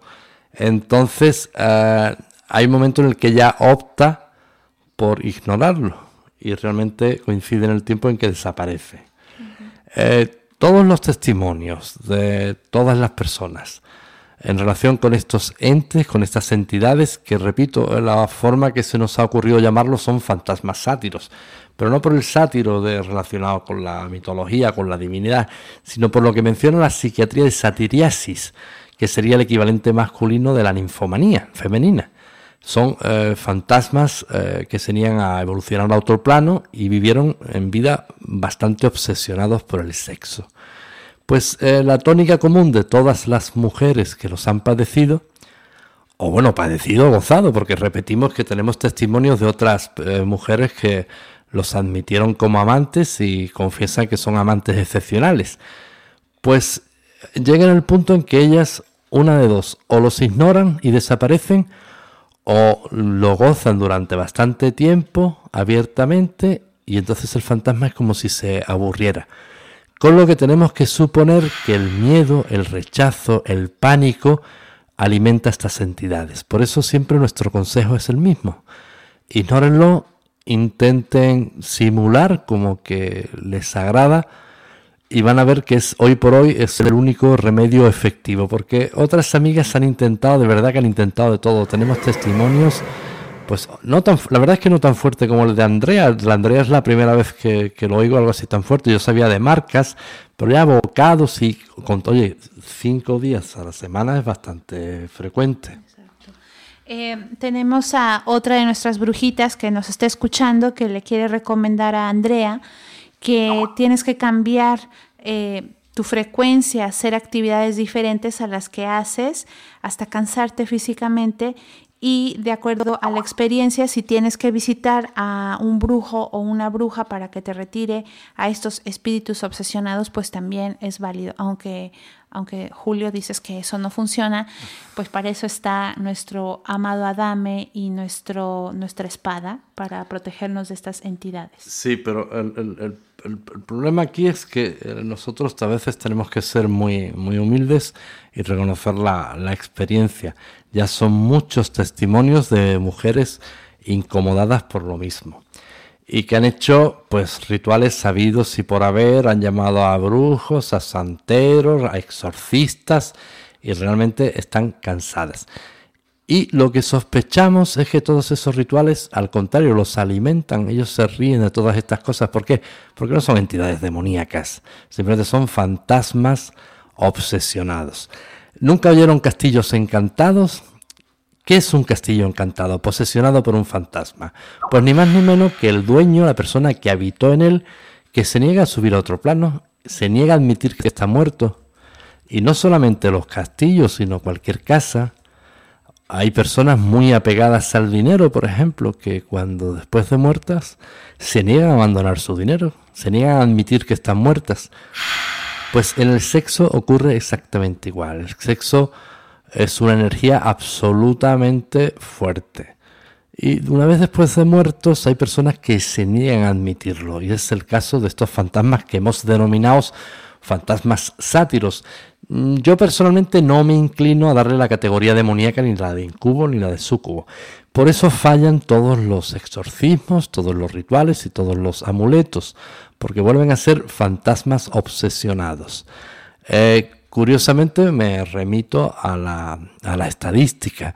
Entonces, eh, hay un momento en el que ella opta por ignorarlo y realmente coincide en el tiempo en que desaparece. Eh, todos los testimonios de todas las personas en relación con estos entes, con estas entidades, que repito, la forma que se nos ha ocurrido llamarlos son fantasmas sátiros, pero no por el sátiro de, relacionado con la mitología, con la divinidad, sino por lo que menciona la psiquiatría de satiriasis, que sería el equivalente masculino de la ninfomanía femenina son eh, fantasmas eh, que se niegan a evolucionar a otro plano y vivieron en vida bastante obsesionados por el sexo. Pues eh, la tónica común de todas las mujeres que los han padecido, o bueno, padecido gozado, porque repetimos que tenemos testimonios de otras mujeres que los admitieron como amantes y confiesan que son amantes excepcionales, pues llegan al punto en que ellas, una de dos, o los ignoran y desaparecen, o lo gozan durante bastante tiempo abiertamente y entonces el fantasma es como si se aburriera. Con lo que tenemos que suponer que el miedo, el rechazo, el pánico alimenta estas entidades. Por eso siempre nuestro consejo es el mismo. Ignórenlo, intenten simular como que les agrada y van a ver que es hoy por hoy es el único remedio efectivo, porque otras amigas han intentado, de verdad que han intentado de todo. Tenemos testimonios, pues no tan, la verdad es que no tan fuerte como el de Andrea. La Andrea es la primera vez que, lo oigo algo así tan fuerte. Yo sabía de marcas, pero ya bocados y con, oye, cinco días a la semana es bastante frecuente. Eh, tenemos a otra de nuestras brujitas que nos está escuchando que le quiere recomendar a Andrea que tienes que cambiar eh, tu frecuencia, hacer actividades diferentes a las que haces hasta cansarte físicamente y de acuerdo a la experiencia, si tienes que visitar a un brujo o una bruja para que te retire a estos espíritus obsesionados, pues también es válido, aunque aunque Julio dices que eso no funciona, pues para eso está nuestro amado Adame y nuestro, nuestra espada para protegernos de estas entidades. Sí, pero el, problema aquí es que eh, nosotros a veces tenemos que ser muy, muy humildes y reconocer la, la experiencia. Ya son muchos testimonios de mujeres incomodadas por lo mismo y que han hecho pues rituales sabidos y por haber, han llamado a brujos, a santeros, a exorcistas y realmente están cansadas. Y lo que sospechamos es que todos esos rituales, al contrario, los alimentan, ellos se ríen de todas estas cosas. ¿Por qué? Porque no son entidades demoníacas, simplemente son fantasmas obsesionados. ¿Nunca oyeron castillos encantados? ¿Qué es un castillo encantado, posesionado por un fantasma? Pues ni más ni menos que el dueño, la persona que habitó en él, que se niega a subir a otro plano, se niega a admitir que está muerto. Y no solamente los castillos, sino cualquier casa. Hay personas muy apegadas al dinero, por ejemplo, que cuando después de muertas se niegan a abandonar su dinero, se niegan a admitir que están muertas. Pues en el sexo ocurre exactamente igual. El sexo es una energía absolutamente fuerte. Y una vez después de muertos hay personas que se niegan a admitirlo. Y es el caso de estos fantasmas que hemos denominado fantasmas sátiros. Mm, yo personalmente no me inclino a darle la categoría demoníaca ni la de incubo ni la de sucubo. Por eso fallan todos los exorcismos, todos los rituales y todos los amuletos, porque vuelven a ser fantasmas obsesionados. Eh, curiosamente me remito a la, a la estadística.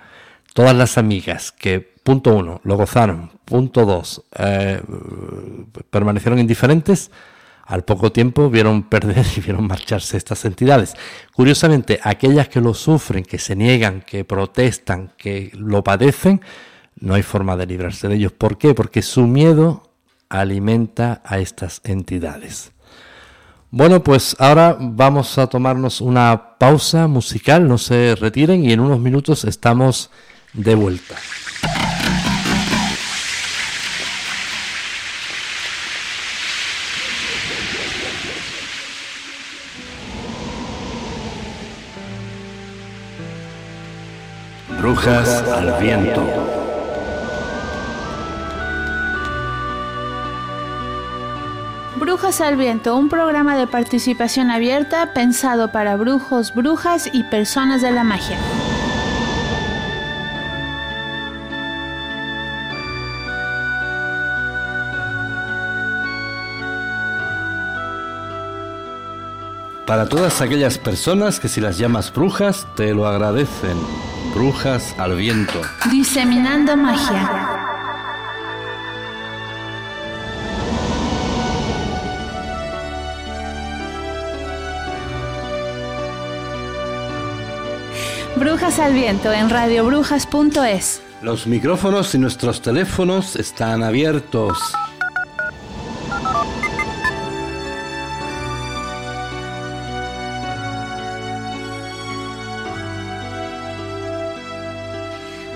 Todas las amigas que, punto uno, lo gozaron, punto dos, eh, permanecieron indiferentes, al poco tiempo vieron perder y vieron marcharse estas entidades. Curiosamente, aquellas que lo sufren, que se niegan, que protestan, que lo padecen, no hay forma de librarse de ellos. ¿Por qué? Porque su miedo alimenta a estas entidades. Bueno, pues ahora vamos a tomarnos una pausa musical, no se retiren y en unos minutos estamos de vuelta. Brujas al viento. Brujas al Viento, un programa de participación abierta pensado para brujos, brujas y personas de la magia. Para todas aquellas personas que si las llamas brujas te lo agradecen. Brujas al viento. Diseminando magia. Brujas al viento en radiobrujas.es. Los micrófonos y nuestros teléfonos están abiertos.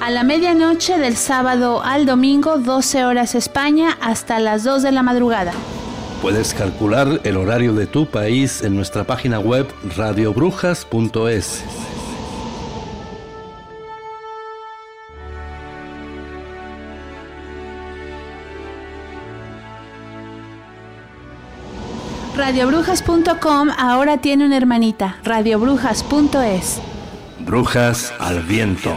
A la medianoche del sábado al domingo, 12 horas España, hasta las 2 de la madrugada. Puedes calcular el horario de tu país en nuestra página web radiobrujas.es. Radiobrujas.com ahora tiene una hermanita, radiobrujas.es. Brujas al viento.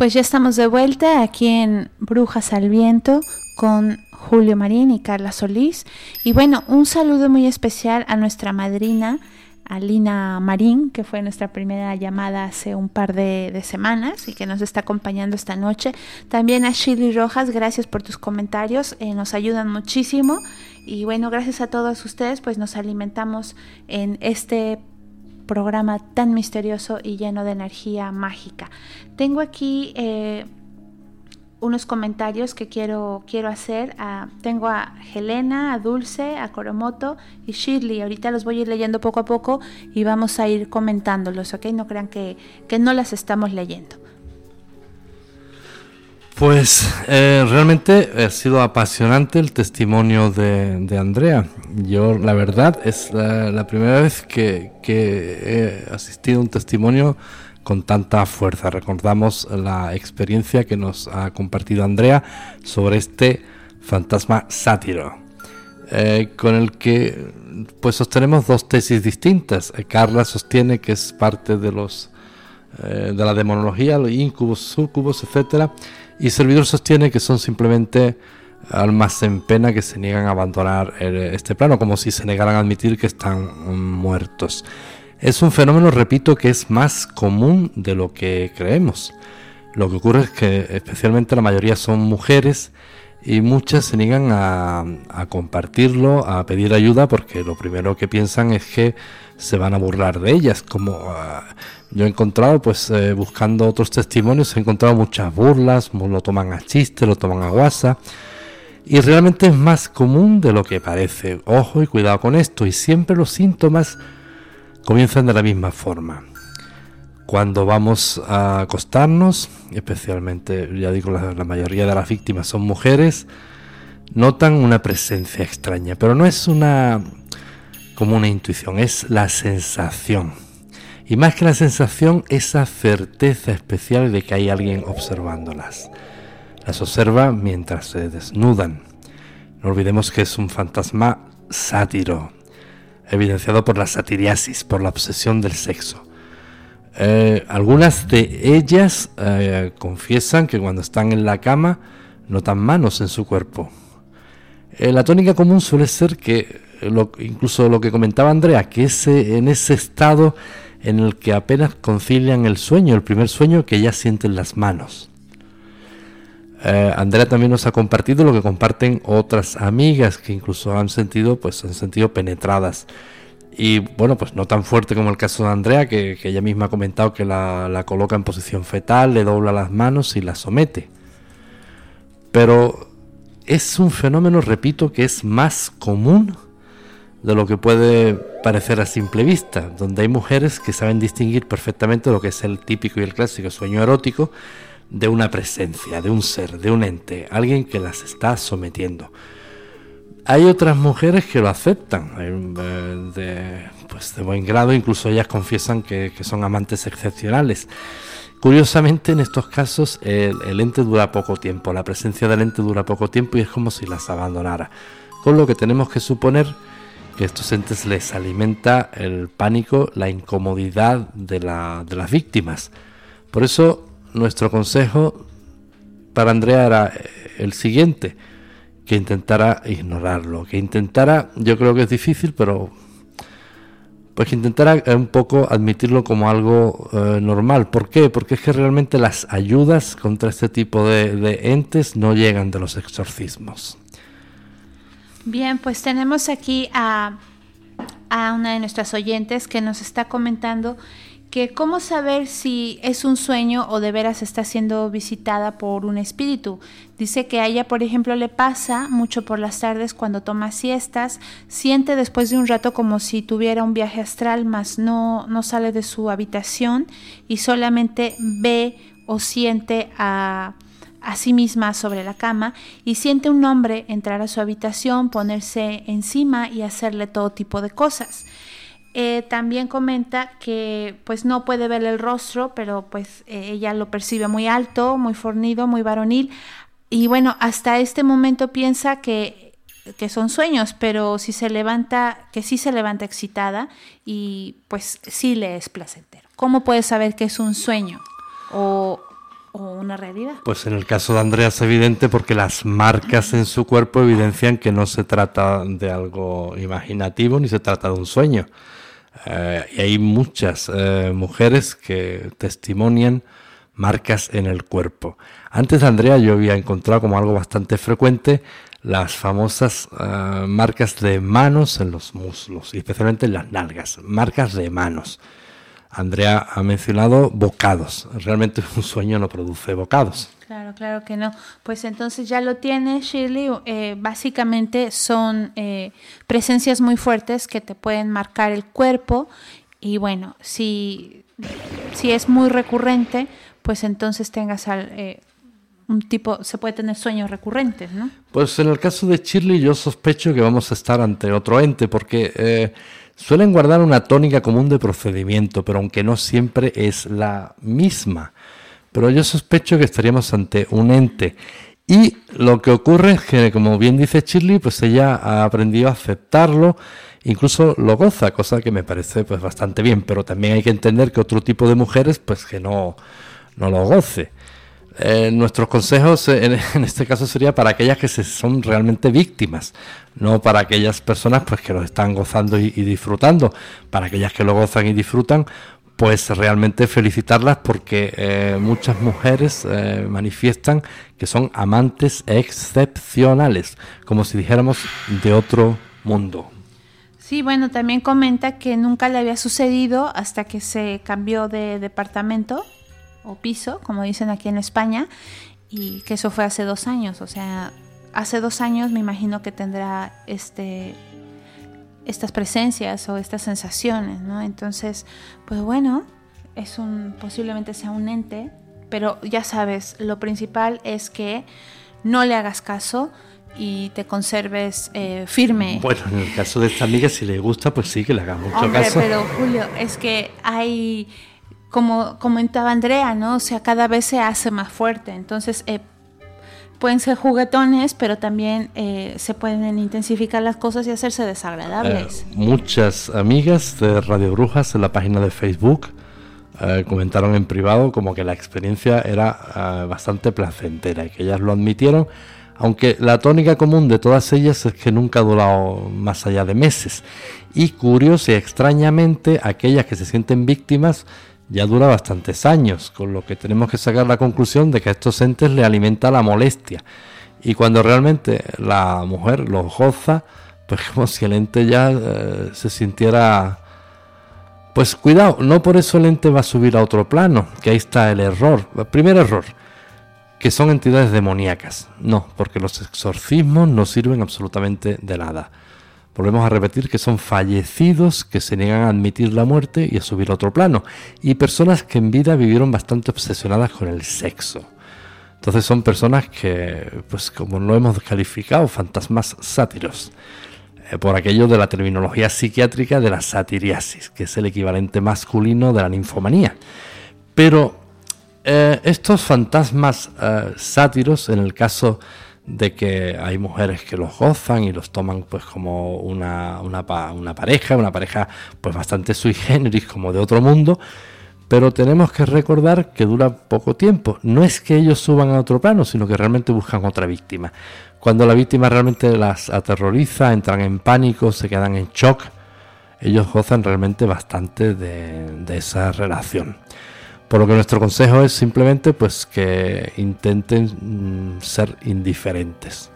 Pues ya estamos de vuelta aquí en Brujas al Viento con Julio Marín y Carla Solís. Y bueno, un saludo muy especial a nuestra madrina, Alina Marín, que fue nuestra primera llamada hace un par de, semanas y que nos está acompañando esta noche. También a Shirley Rojas, gracias por tus comentarios, eh, nos ayudan muchísimo. Y bueno, gracias a todos ustedes, pues nos alimentamos en este programa tan misterioso y lleno de energía mágica. Tengo aquí eh, unos comentarios que quiero, quiero hacer. tengo a Helena, a Dulce, a Coromoto y Shirley. Ahorita los voy a ir leyendo poco a poco y vamos a ir comentándolos, ¿ok? No crean que, que no las estamos leyendo. Pues eh, realmente ha sido apasionante el testimonio de, Andrea. Yo, la verdad, es la, primera vez que, he asistido a un testimonio con tanta fuerza. Recordamos la experiencia que nos ha compartido Andrea sobre este fantasma sátiro, eh, con el que pues sostenemos dos tesis distintas. Carla sostiene que es parte de los eh, de la demonología, los incubos, sucubos, etcétera y Servidor sostiene que son simplemente almas en pena que se niegan a abandonar este plano, como si se negaran a admitir que están muertos. Es un fenómeno, repito, que es más común de lo que creemos. Lo que ocurre es que especialmente la mayoría son mujeres y muchas se niegan a, compartirlo, a pedir ayuda, porque lo primero que piensan es que se van a burlar de ellas, como ah, yo he encontrado, pues eh, buscando otros testimonios, he encontrado muchas burlas, lo toman a chiste, lo toman a guasa. Y realmente es más común de lo que parece. Ojo y cuidado con esto. Y siempre los síntomas comienzan de la misma forma. cuando vamos a acostarnos, especialmente, ya digo, la, mayoría de las víctimas son mujeres, notan una presencia extraña, pero no es una como una intuición, es la sensación. Y más que la sensación, esa certeza especial de que hay alguien observándolas. Las observa mientras se desnudan. No olvidemos que es un fantasma sátiro, evidenciado por la satiriasis, por la obsesión del sexo. Eh, algunas de ellas eh, confiesan que cuando están en la cama notan manos en su cuerpo. Eh, la tónica común suele ser que, incluso lo que comentaba Andrea, que ese, en ese estado en el que apenas concilian el sueño, el primer sueño, que ya sienten las manos. Andrea también nos ha compartido lo que comparten otras amigas que incluso han sentido, pues han sentido penetradas y bueno, pues no tan fuerte como el caso de Andrea, que, ella misma ha comentado que la, coloca en posición fetal, le dobla las manos y la somete. Pero es un fenómeno, repito, que es más común de lo que puede parecer a simple vista, donde hay mujeres que saben distinguir perfectamente lo que es el típico y el clásico sueño erótico de una presencia, de un ser, de un ente, alguien que las está sometiendo. Hay otras mujeres que lo aceptan eh, de, pues de buen grado, incluso ellas confiesan que, son amantes excepcionales. Curiosamente, en estos casos, el, ente dura poco tiempo, la presencia del ente dura poco tiempo y es como si las abandonara. Con lo que tenemos que suponer que estos entes les alimenta el pánico, la incomodidad de, de las víctimas. Por eso, nuestro consejo para Andrea era el siguiente que intentara ignorarlo, que intentara, yo creo que es difícil, pero pues que intentara un poco admitirlo como algo eh, normal. ¿Por qué? Porque es que realmente las ayudas contra este tipo de, entes no llegan de los exorcismos. Bien, pues tenemos aquí a, a una de nuestras oyentes que nos está comentando que cómo saber si es un sueño o de veras está siendo visitada por un espíritu. Dice que a ella, por ejemplo, le pasa mucho por las tardes cuando toma siestas, siente después de un rato como si tuviera un viaje astral, mas no, no sale de su habitación y solamente ve o siente a, a sí misma sobre la cama y siente un hombre entrar a su habitación, ponerse encima y hacerle todo tipo de cosas. Eh, también comenta que pues no puede ver el rostro, pero pues eh, ella lo percibe muy alto, muy fornido, muy varonil. Y bueno, hasta este momento piensa que, que son sueños, pero si se levanta, que sí se levanta excitada y pues sí le es placentero. ¿Cómo puede saber que es un sueño o, o una realidad? Pues en el caso de Andrea es evidente porque las marcas en su cuerpo evidencian que no se trata de algo imaginativo ni se trata de un sueño. Eh, y hay muchas eh, mujeres que testimonian marcas en el cuerpo. Antes de Andrea yo había encontrado como algo bastante frecuente las famosas eh, marcas de manos en los muslos especialmente en las nalgas, marcas de manos. Andrea ha mencionado bocados. Realmente un sueño no produce bocados. Claro, claro que no. Pues entonces ya lo tiene Shirley. Eh, básicamente son eh, presencias muy fuertes que te pueden marcar el cuerpo. Y bueno, si, si es muy recurrente, pues entonces tengas al, eh, un tipo, se puede tener sueños recurrentes, ¿no? Pues en el caso de Shirley yo sospecho que vamos a estar ante otro ente, porque Suelen guardar una tónica común de procedimiento, pero aunque no siempre es la misma. Pero yo sospecho que estaríamos ante un ente. Y lo que ocurre es que, como bien dice Shirley, pues ella ha aprendido a aceptarlo, incluso lo goza, cosa que me parece pues bastante bien, pero también hay que entender que otro tipo de mujeres pues que no, no lo goce. Eh, nuestros consejos en, este caso sería para aquellas que se son realmente víctimas, no para aquellas personas pues que lo están gozando y, disfrutando. Para aquellas que lo gozan y disfrutan, pues realmente felicitarlas porque eh, muchas mujeres eh, manifiestan que son amantes excepcionales, como si dijéramos de otro mundo. Sí, bueno, también comenta que nunca le había sucedido hasta que se cambió de departamento o piso, como dicen aquí en España, y que eso fue hace dos años. O sea, hace dos años me imagino que tendrá este estas presencias o estas sensaciones, ¿no? Entonces, pues bueno, es un, posiblemente sea un ente, pero ya sabes, lo principal es que no le hagas caso y te conserves eh, firme. Bueno, en el caso de esta amiga, si le gusta, pues sí, que le haga mucho Hombre, caso. Pero Julio, es que hay, como comentaba Andrea, ¿no? O sea, cada vez se hace más fuerte. Entonces, eh, pueden ser juguetones, pero también eh, se pueden intensificar las cosas y hacerse desagradables. Eh, muchas amigas de Radio Brujas en la página de Facebook eh, comentaron en privado como que la experiencia era bastante placentera y que ellas lo admitieron, aunque la tónica común de todas ellas es que nunca ha durado más allá de meses. Y curioso y extrañamente, aquellas que se sienten víctimas ya dura bastantes años, con lo que tenemos que sacar la conclusión de que a estos entes le alimenta la molestia. Y cuando realmente la mujer los goza, pues como si el ente ya eh, se sintiera... Pues cuidado, no por eso el ente va a subir a otro plano, que ahí está el error. El primer error, que son entidades demoníacas. No, porque los exorcismos no sirven absolutamente de nada. Volvemos a repetir que son fallecidos que se niegan a admitir la muerte y a subir a otro plano. Y personas que en vida vivieron bastante obsesionadas con el sexo. Entonces son personas que, pues como lo hemos calificado, fantasmas sátiros. Eh, por aquello de la terminología psiquiátrica de la satiriasis, que es el equivalente masculino de la ninfomanía. Pero eh, estos fantasmas eh, sátiros, en el caso de que hay mujeres que los gozan y los toman pues como una, una, una, pareja, una pareja pues bastante sui generis como de otro mundo, pero tenemos que recordar que dura poco tiempo. No es que ellos suban a otro plano, sino que realmente buscan otra víctima. Cuando la víctima realmente las aterroriza, entran en pánico, se quedan en shock, ellos gozan realmente bastante de, de esa relación. Por lo que nuestro consejo es simplemente pues que intenten mm, ser indiferentes.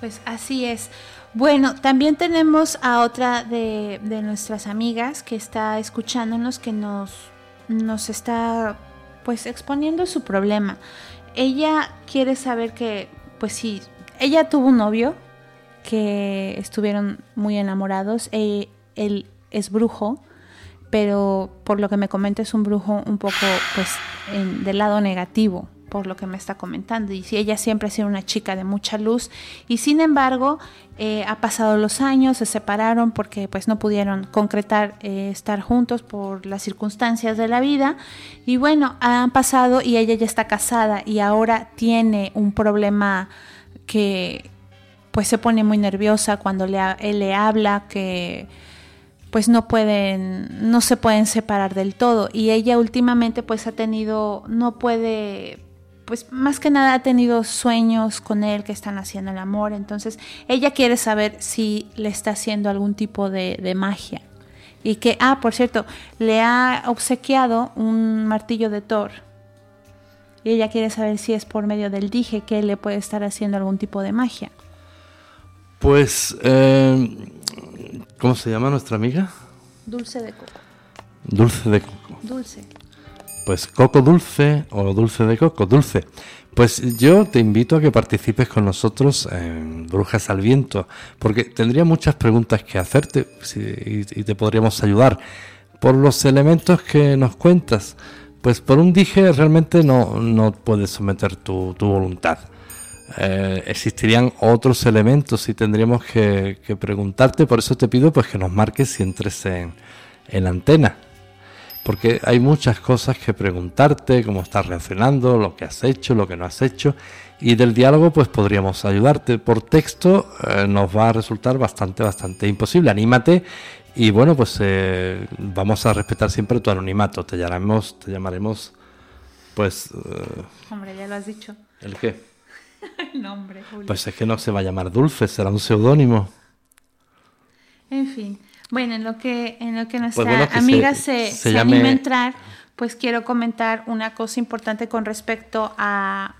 Pues así es. Bueno, también tenemos a otra de, nuestras amigas que está escuchándonos, que nos, nos está pues exponiendo su problema. Ella quiere saber que, pues sí, ella tuvo un novio que estuvieron muy enamorados. E, él es brujo pero por lo que me comenta es un brujo un poco pues del lado negativo por lo que me está comentando. Y si ella siempre ha sido una chica de mucha luz. Y sin embargo eh, ha pasado los años se separaron porque pues no pudieron concretar eh, estar juntos por las circunstancias de la vida. Y bueno han pasado y ella ya está casada y ahora tiene un problema que pues se pone muy nerviosa cuando le, él le habla que pues no pueden, no se pueden separar del todo. Y ella últimamente pues ha tenido, no puede, pues más que nada ha tenido sueños con él que están haciendo el amor. Entonces ella quiere saber si le está haciendo algún tipo de, magia. Y que, ah, por cierto, le ha obsequiado un martillo de Thor. Y ella quiere saber si es por medio del dije que él le puede estar haciendo algún tipo de magia. Pues eh, ¿Cómo se llama nuestra amiga? Dulce de coco. Dulce de coco. Dulce. Pues coco dulce o dulce de coco, dulce. Pues yo te invito a que participes con nosotros en Brujas al Viento, porque tendría muchas preguntas que hacerte y, te podríamos ayudar. Por los elementos que nos cuentas, pues por un dije realmente no, no puedes someter tu, tu voluntad. Eh, existirían otros elementos y tendríamos que, preguntarte, por eso te pido pues que nos marques si entres en, en antena, porque hay muchas cosas que preguntarte, cómo estás reaccionando, lo que has hecho, lo que no has hecho, y del diálogo pues podríamos ayudarte. Por texto eh, nos va a resultar bastante, bastante imposible. Anímate y bueno, pues eh, vamos a respetar siempre tu anonimato. Te llamaremos, te llamaremos, pues... Hombre, ya lo has dicho. ¿El qué? nombre, Pues es que no se va a llamar Dulce, será un seudónimo. En fin. Bueno, en lo que, en lo que pues nuestra amiga se, se, anima a entrar, pues quiero comentar una cosa importante con respecto a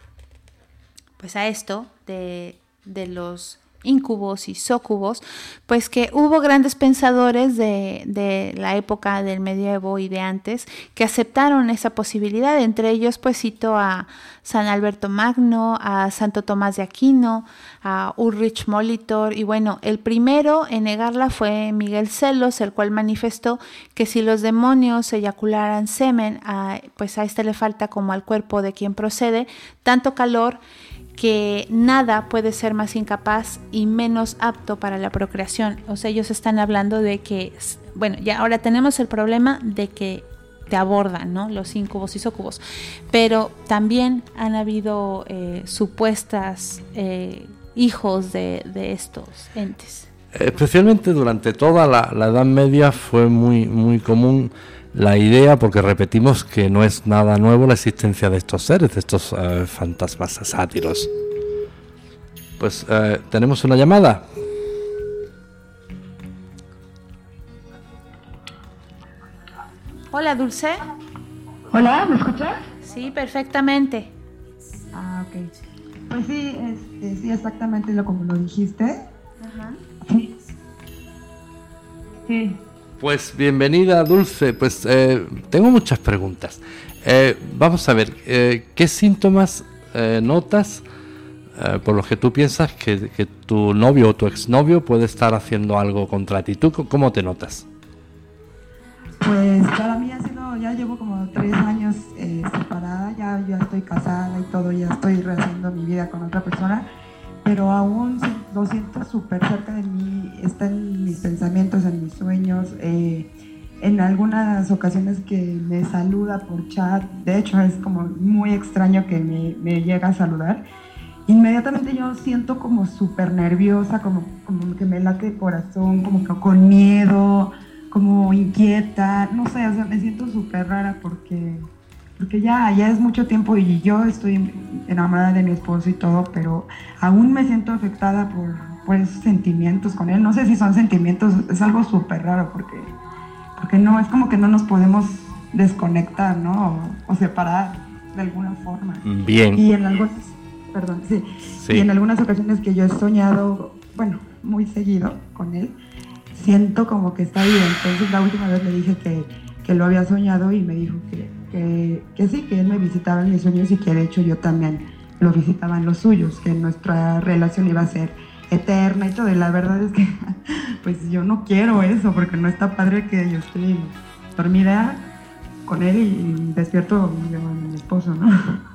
pues a esto de, de los incubos y sócubos, pues que hubo grandes pensadores de, de, la época del medievo y de antes que aceptaron esa posibilidad. Entre ellos, pues cito a San Alberto Magno, a Santo Tomás de Aquino, a Ulrich Molitor, y bueno, el primero en negarla fue Miguel Celos, el cual manifestó que si los demonios eyacularan semen, pues a este le falta como al cuerpo de quien procede, tanto calor, que nada puede ser más incapaz y menos apto para la procreación. O sea, ellos están hablando de que, bueno, ya ahora tenemos el problema de que te abordan, ¿no? Los incubos y socubos. Pero también han habido eh, supuestas eh, hijos de, estos entes. Especialmente durante toda la, la Edad Media fue muy, muy común la idea, porque repetimos que no es nada nuevo la existencia de estos seres, de estos eh, fantasmas sátiros. Pues eh, tenemos una llamada. Hola, Dulce. Hola, ¿me escuchas? Sí, perfectamente. Ah, ok. Pues sí, este, sí, exactamente lo como lo dijiste. Ajá. Sí. Sí. Pues bienvenida, Dulce. Pues eh, tengo muchas preguntas. Eh, vamos a ver, eh, ¿qué síntomas notas por los que tú piensas que, tu novio o tu exnovio puede estar haciendo algo contra ti? ¿Tú cómo te notas? Pues para mí ha sido, ya llevo como tres años separada, ya, ya estoy casada y todo, ya estoy rehaciendo mi vida con otra persona pero aún lo siento súper cerca de mí, está en mis pensamientos, en mis sueños, eh, en algunas ocasiones que me saluda por chat, de hecho es como muy extraño que me, me llega a saludar. Inmediatamente yo siento como súper nerviosa, como, como que me late el corazón, como que con miedo, como inquieta, no sé, o sea, me siento súper rara porque porque ya, ya es mucho tiempo y yo estoy enamorada de mi esposo y todo, pero aún me siento afectada por, por esos sentimientos con él. No sé si son sentimientos, es algo súper raro porque, porque no, es como que no nos podemos desconectar, ¿no? O, separar de alguna forma. Bien. Y en algunas, perdón, sí, Y en algunas ocasiones que yo he soñado, bueno, muy seguido con él, siento como que está bien. Entonces la última vez le dije que, que lo había soñado y me dijo que que, sí, que él me visitaba en mis sueños y que de hecho yo también lo visitaba en los suyos, que nuestra relación iba a ser eterna y todo. Y la verdad es que pues yo no quiero eso, porque no está padre que yo estoy dormida con él y despierto a mi esposo, ¿no?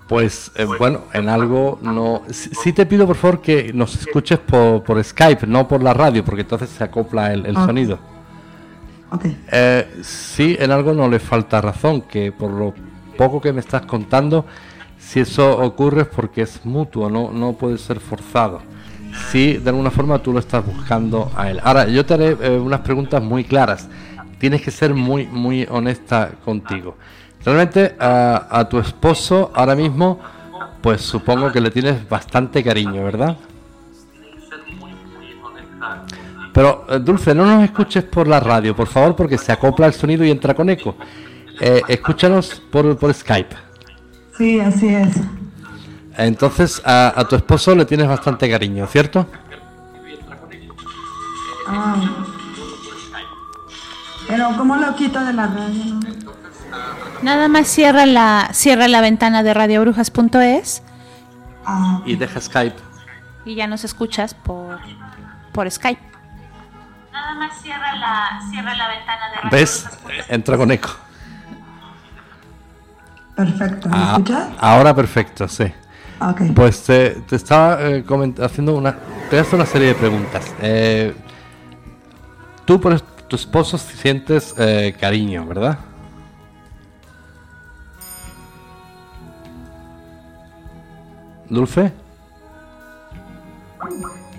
Pues eh, bueno, en algo no. Sí, te pido por favor que nos escuches por, por, Skype, no por la radio, porque entonces se acopla el, sonido. Eh, sí, en algo no le falta razón, que por lo poco que me estás contando, si eso ocurre es porque es mutuo, no, no puede ser forzado. Si de alguna forma tú lo estás buscando a él. Ahora, yo te haré eh, unas preguntas muy claras. Tienes que ser muy, muy honesta contigo. Realmente a, a tu esposo ahora mismo, pues supongo que le tienes bastante cariño, ¿verdad? Pero, eh, Dulce, no nos escuches por la radio, por favor, porque se acopla el sonido y entra con eco. Eh, escúchanos por, por Skype. Sí, así es. Entonces, a, tu esposo le tienes bastante cariño, ¿cierto? Ah. Pero, ¿cómo lo quito de la radio? Nada más cierra la, cierra la ventana de radiobrujas.es. Ah. Y deja Skype. Y ya nos escuchas por, por Skype. Nada más cierra la, cierra la ventana de ¿Ves? Entra con eco. Perfecto, ¿me ah, escuchas? Ahora perfecto, sí. Okay. Pues te, te estaba eh, haciendo una, te una serie de preguntas. Eh, tú por tu esposo sientes eh, cariño, ¿verdad? Dulce.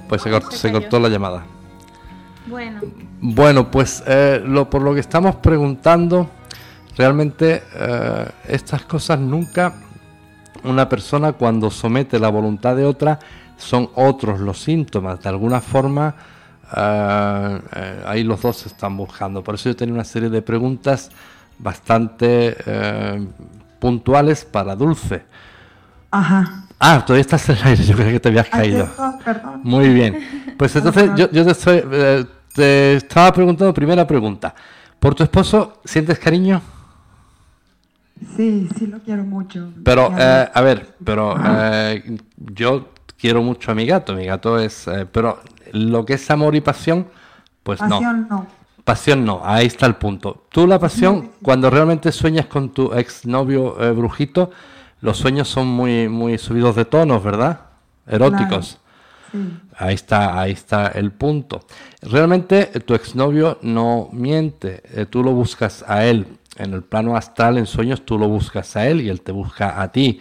Pues se se cortó la llamada. Bueno. Bueno, pues eh, lo, por lo que estamos preguntando, realmente eh, estas cosas nunca una persona cuando somete la voluntad de otra son otros los síntomas. De alguna forma, eh, ahí los dos se están buscando. Por eso yo tenía una serie de preguntas bastante puntuales para Dulce. Ajá. Ah, todavía estás en el aire, yo creo que te habías caído. Muy bien. Pues entonces yo, yo te, estoy, eh, te estaba preguntando, primera pregunta, ¿por tu esposo sientes cariño? Sí, sí lo quiero mucho. Pero, eh, a ver, pero eh, yo quiero mucho a mi gato, mi gato es, eh, pero lo que es amor y pasión, pues no. Pasión no. Pasión no, ahí está el punto. Tú la pasión, cuando realmente sueñas con tu exnovio eh, brujito, los sueños son muy, muy subidos de tonos, ¿verdad? Eróticos. Ahí está, ahí está el punto. Realmente tu exnovio no miente, eh, tú lo buscas a él. En el plano astral, en sueños, tú lo buscas a él y él te busca a ti.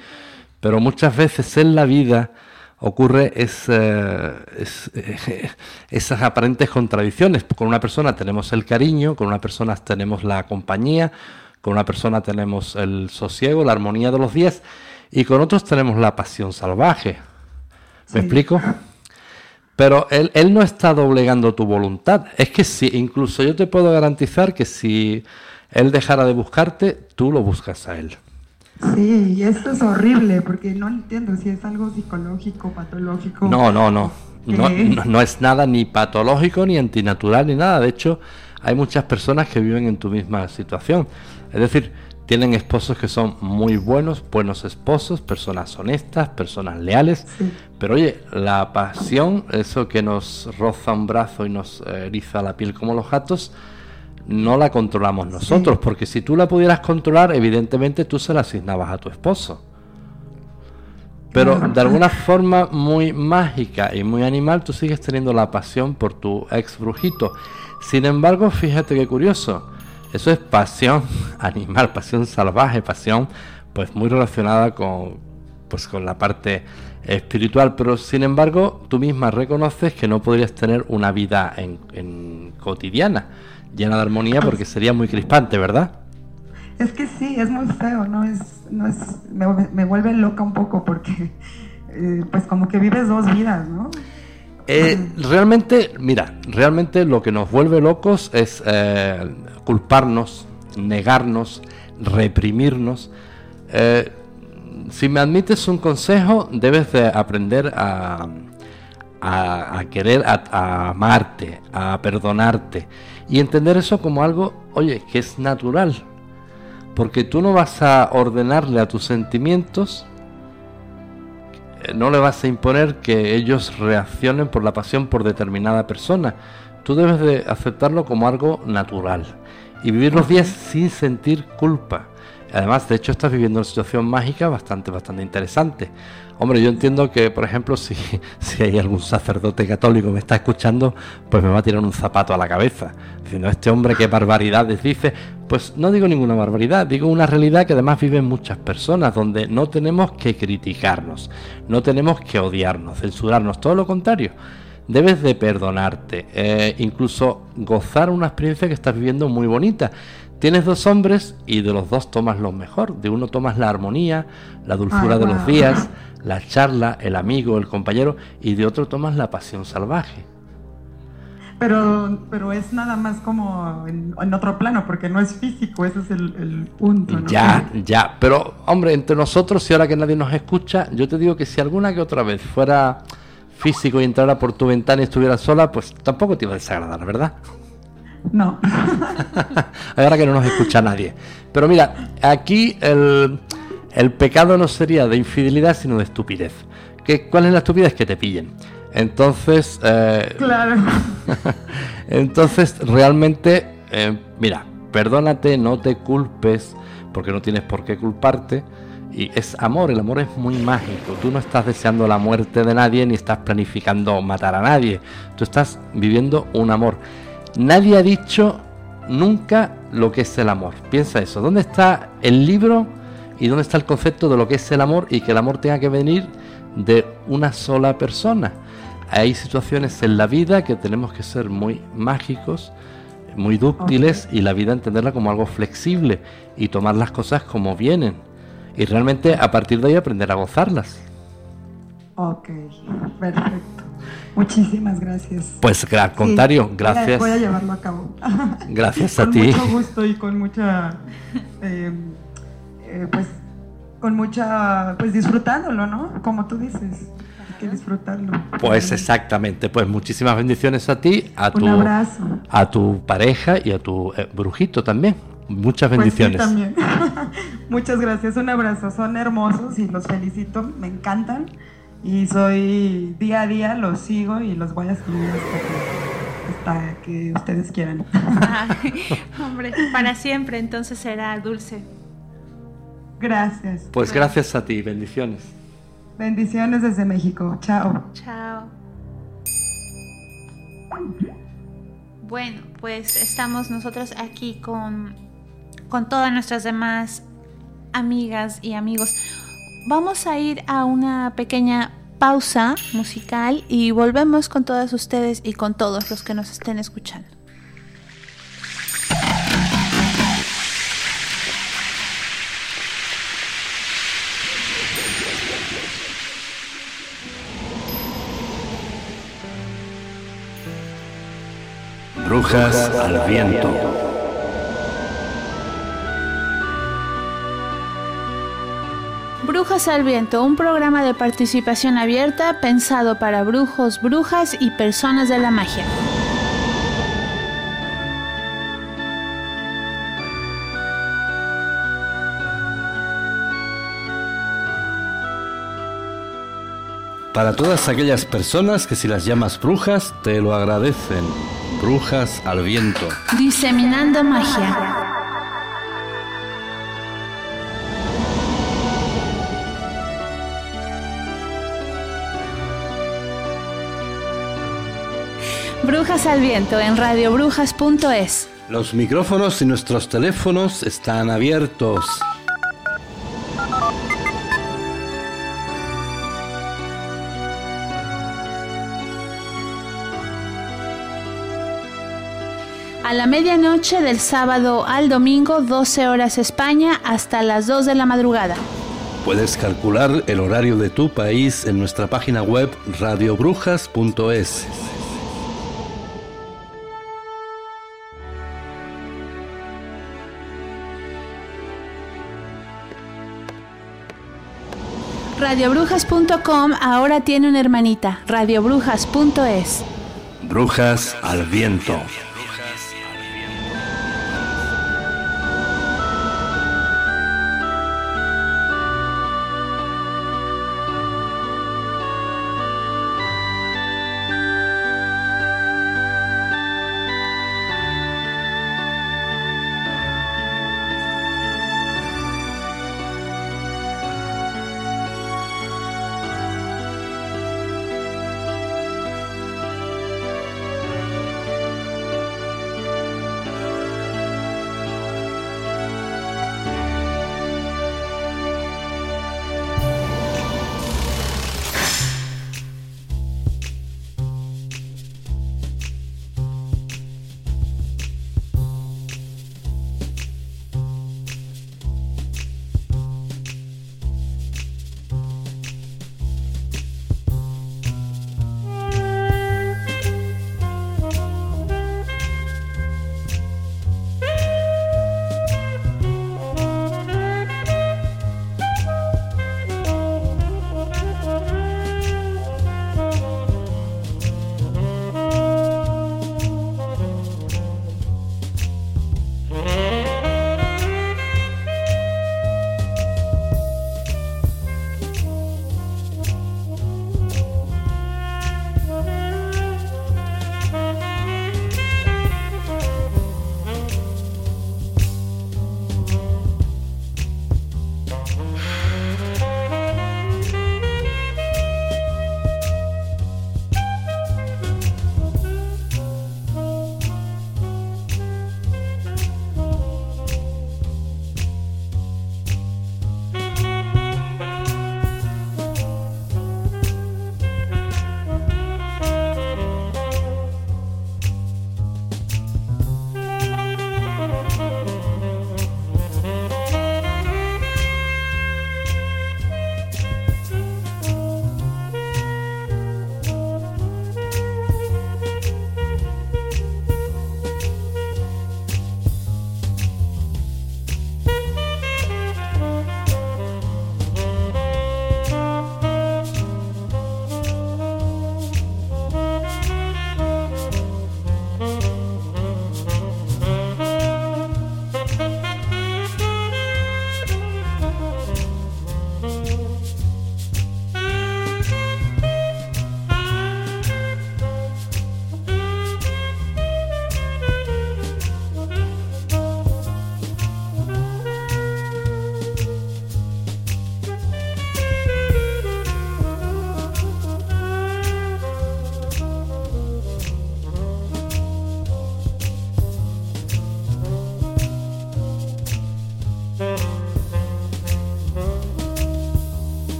Pero muchas veces en la vida ocurre es, eh, es, esas aparentes contradicciones. Con una persona tenemos el cariño, con una persona tenemos la compañía, con una persona tenemos el sosiego, la armonía de los días, y con otros tenemos la pasión salvaje. ¿Me Sí. explico? Pero él, él no está doblegando tu voluntad. Es que sí, incluso yo te puedo garantizar que si él dejara de buscarte, tú lo buscas a él. Sí, y esto es horrible porque no entiendo si es algo psicológico, patológico. No, no, no. No, no, no es nada ni patológico, ni antinatural, ni nada. De hecho, hay muchas personas que viven en tu misma situación. Es decir, tienen esposos que son muy buenos, buenos esposos, personas honestas, personas leales. Sí. Pero oye, la pasión, eso que nos roza un brazo y nos eriza la piel como los gatos, no la controlamos nosotros. Porque si tú la pudieras controlar, evidentemente tú se la asignabas a tu esposo. Pero Claro. de alguna forma muy mágica y muy animal, tú sigues teniendo la pasión por tu ex brujito. Sin embargo, fíjate qué curioso. Eso es pasión animal, pasión salvaje, pasión pues muy relacionada con pues con la parte espiritual, pero sin embargo, tú misma reconoces que no podrías tener una vida en, en cotidiana llena de armonía porque sería muy crispante, ¿verdad? Es que sí, es muy feo, no es, no es, me, me vuelve loca un poco porque, eh, pues como que vives dos vidas, ¿no? Eh, realmente, mira, realmente lo que nos vuelve locos es eh, culparnos, negarnos, reprimirnos. Eh, si me admites un consejo, debes de aprender a, a, a querer, a, a amarte, a perdonarte y entender eso como algo, oye, que es natural. Porque tú no vas a ordenarle a tus sentimientos no le vas a imponer que ellos reaccionen por la pasión por determinada persona. Tú debes de aceptarlo como algo natural y vivir los días sin sentir culpa. Además, de hecho, estás viviendo una situación mágica bastante, bastante interesante. Hombre, yo entiendo que, por ejemplo, si, si hay algún sacerdote católico que me está escuchando, pues me va a tirar un zapato a la cabeza. Diciendo, este hombre qué barbaridades dice. Pues no digo ninguna barbaridad, digo una realidad que además viven muchas personas, donde no tenemos que criticarnos, no tenemos que odiarnos, censurarnos, todo lo contrario. Debes de perdonarte, eh, incluso gozar una experiencia que estás viviendo muy bonita. Tienes dos hombres y de los dos tomas lo mejor. De uno tomas la armonía, la dulzura Ay, de los días, la charla, el amigo, el compañero, y de otro tomas la pasión salvaje. Pero, pero es nada más como en, en otro plano, porque no es físico, ese es el, el punto, ¿no? Ya, ya, pero hombre, entre nosotros y ahora que nadie nos escucha, yo te digo que si alguna que otra vez fuera físico y entrara por tu ventana y estuviera sola, pues tampoco te iba a desagradar, ¿verdad? No. ahora que no nos escucha nadie. Pero mira, aquí el, el pecado no sería de infidelidad, sino de estupidez. ¿Qué, ¿Cuál es la estupidez? Que te pillen. Entonces, eh, claro. entonces realmente, eh, mira, perdónate, no te culpes, porque no tienes por qué culparte. Y es amor, el amor es muy mágico. Tú no estás deseando la muerte de nadie ni estás planificando matar a nadie. Tú estás viviendo un amor. Nadie ha dicho nunca lo que es el amor. Piensa eso. ¿Dónde está el libro y dónde está el concepto de lo que es el amor y que el amor tenga que venir de una sola persona? Hay situaciones en la vida que tenemos que ser muy mágicos, muy dúctiles y la vida entenderla como algo flexible y tomar las cosas como vienen. Y realmente a partir de ahí aprender a gozarlas. Ok, perfecto. Muchísimas gracias. Pues al contrario, Sí, gracias. Voy a, llevarlo a cabo. Gracias a con ti. mucho gusto y con mucha, eh, eh, pues, con mucha, pues disfrutándolo, ¿no? Como tú dices. que disfrutarlo. Pues exactamente, pues muchísimas bendiciones a ti, a tu, Un abrazo. a tu pareja y a tu eh, brujito también. Muchas Pues sí, bendiciones. también. Muchas gracias, un abrazo. Son hermosos y los felicito, me encantan. Y soy día a día, los sigo y los voy a seguir hasta que, hasta que ustedes quieran. Ay, hombre, para siempre entonces será dulce. Gracias. Pues gracias a ti, bendiciones. Bendiciones desde México. Chao. Chao. Bueno, pues estamos nosotros aquí con, con todas nuestras demás amigas y amigos. Vamos a ir a una pequeña pausa musical y volvemos con todas ustedes y con todos los que nos estén escuchando. Brujas al viento. Brujas al Viento, un programa de participación abierta pensado para brujos, brujas y personas de la magia. Para todas aquellas personas que si las llamas brujas, te lo agradecen. Brujas al viento. Diseminando magia. Brujas al Viento en radiobrujas.es. Los micrófonos y nuestros teléfonos están abiertos. A la medianoche del sábado al domingo, 12 horas España, hasta las 2 de la madrugada. Puedes calcular el horario de tu país en nuestra página web radiobrujas.es. Radiobrujas.com ahora tiene una hermanita, radiobrujas.es. Brujas al viento.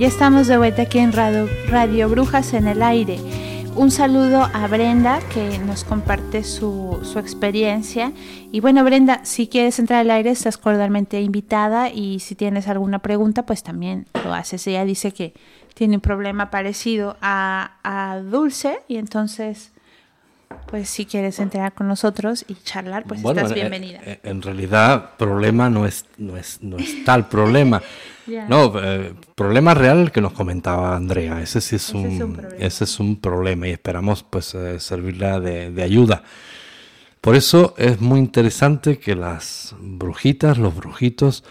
Ya estamos de vuelta aquí en Radio, Radio Brujas en el aire. Un saludo a Brenda que nos comparte su, su, experiencia. Y bueno, Brenda, si quieres entrar al aire, estás cordialmente invitada y si tienes alguna pregunta, pues también lo haces. Ella dice que tiene un problema parecido a, a Dulce y entonces pues si quieres entrar con nosotros y charlar, pues estás bienvenida. Eh, en realidad, problema no es, no es, no es tal problema. No, eh, problema real que nos comentaba Andrea. Ese sí es, un, es un problema. ese es un problema y esperamos pues eh, servirla de, de, ayuda. Por eso es muy interesante que las brujitas, los brujitos,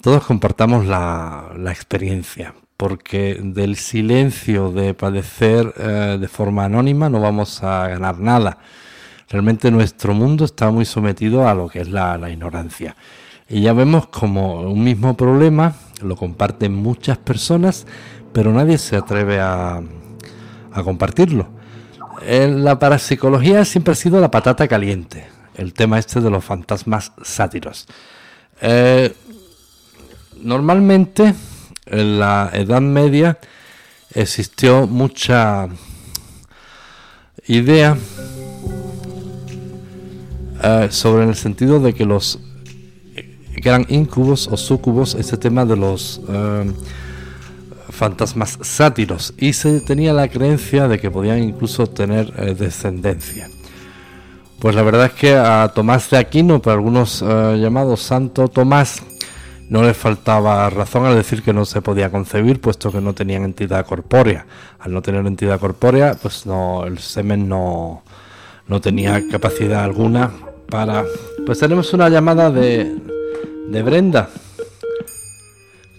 todos compartamos la, la experiencia, porque del silencio de padecer eh, de forma anónima no vamos a ganar nada. Realmente nuestro mundo está muy sometido a lo que es la, la ignorancia. Y ya vemos como un mismo problema lo comparten muchas personas, pero nadie se atreve a, compartirlo. En la parapsicología siempre ha sido la patata caliente, el tema este de los fantasmas sátiros. Eh, normalmente en la Edad Media existió mucha idea eh, sobre el sentido de que los que eran incubos o sucubos, ese tema de los eh, fantasmas sátiros, y se tenía la creencia de que podían incluso tener eh, descendencia. Pues la verdad es que a Tomás de Aquino, por algunos eh, llamados Santo Tomás, no le faltaba razón al decir que no se podía concebir, puesto que no tenían entidad corpórea. Al no tener entidad corpórea, pues no, el semen no, no tenía capacidad alguna para. Pues tenemos una llamada de, de Brenda.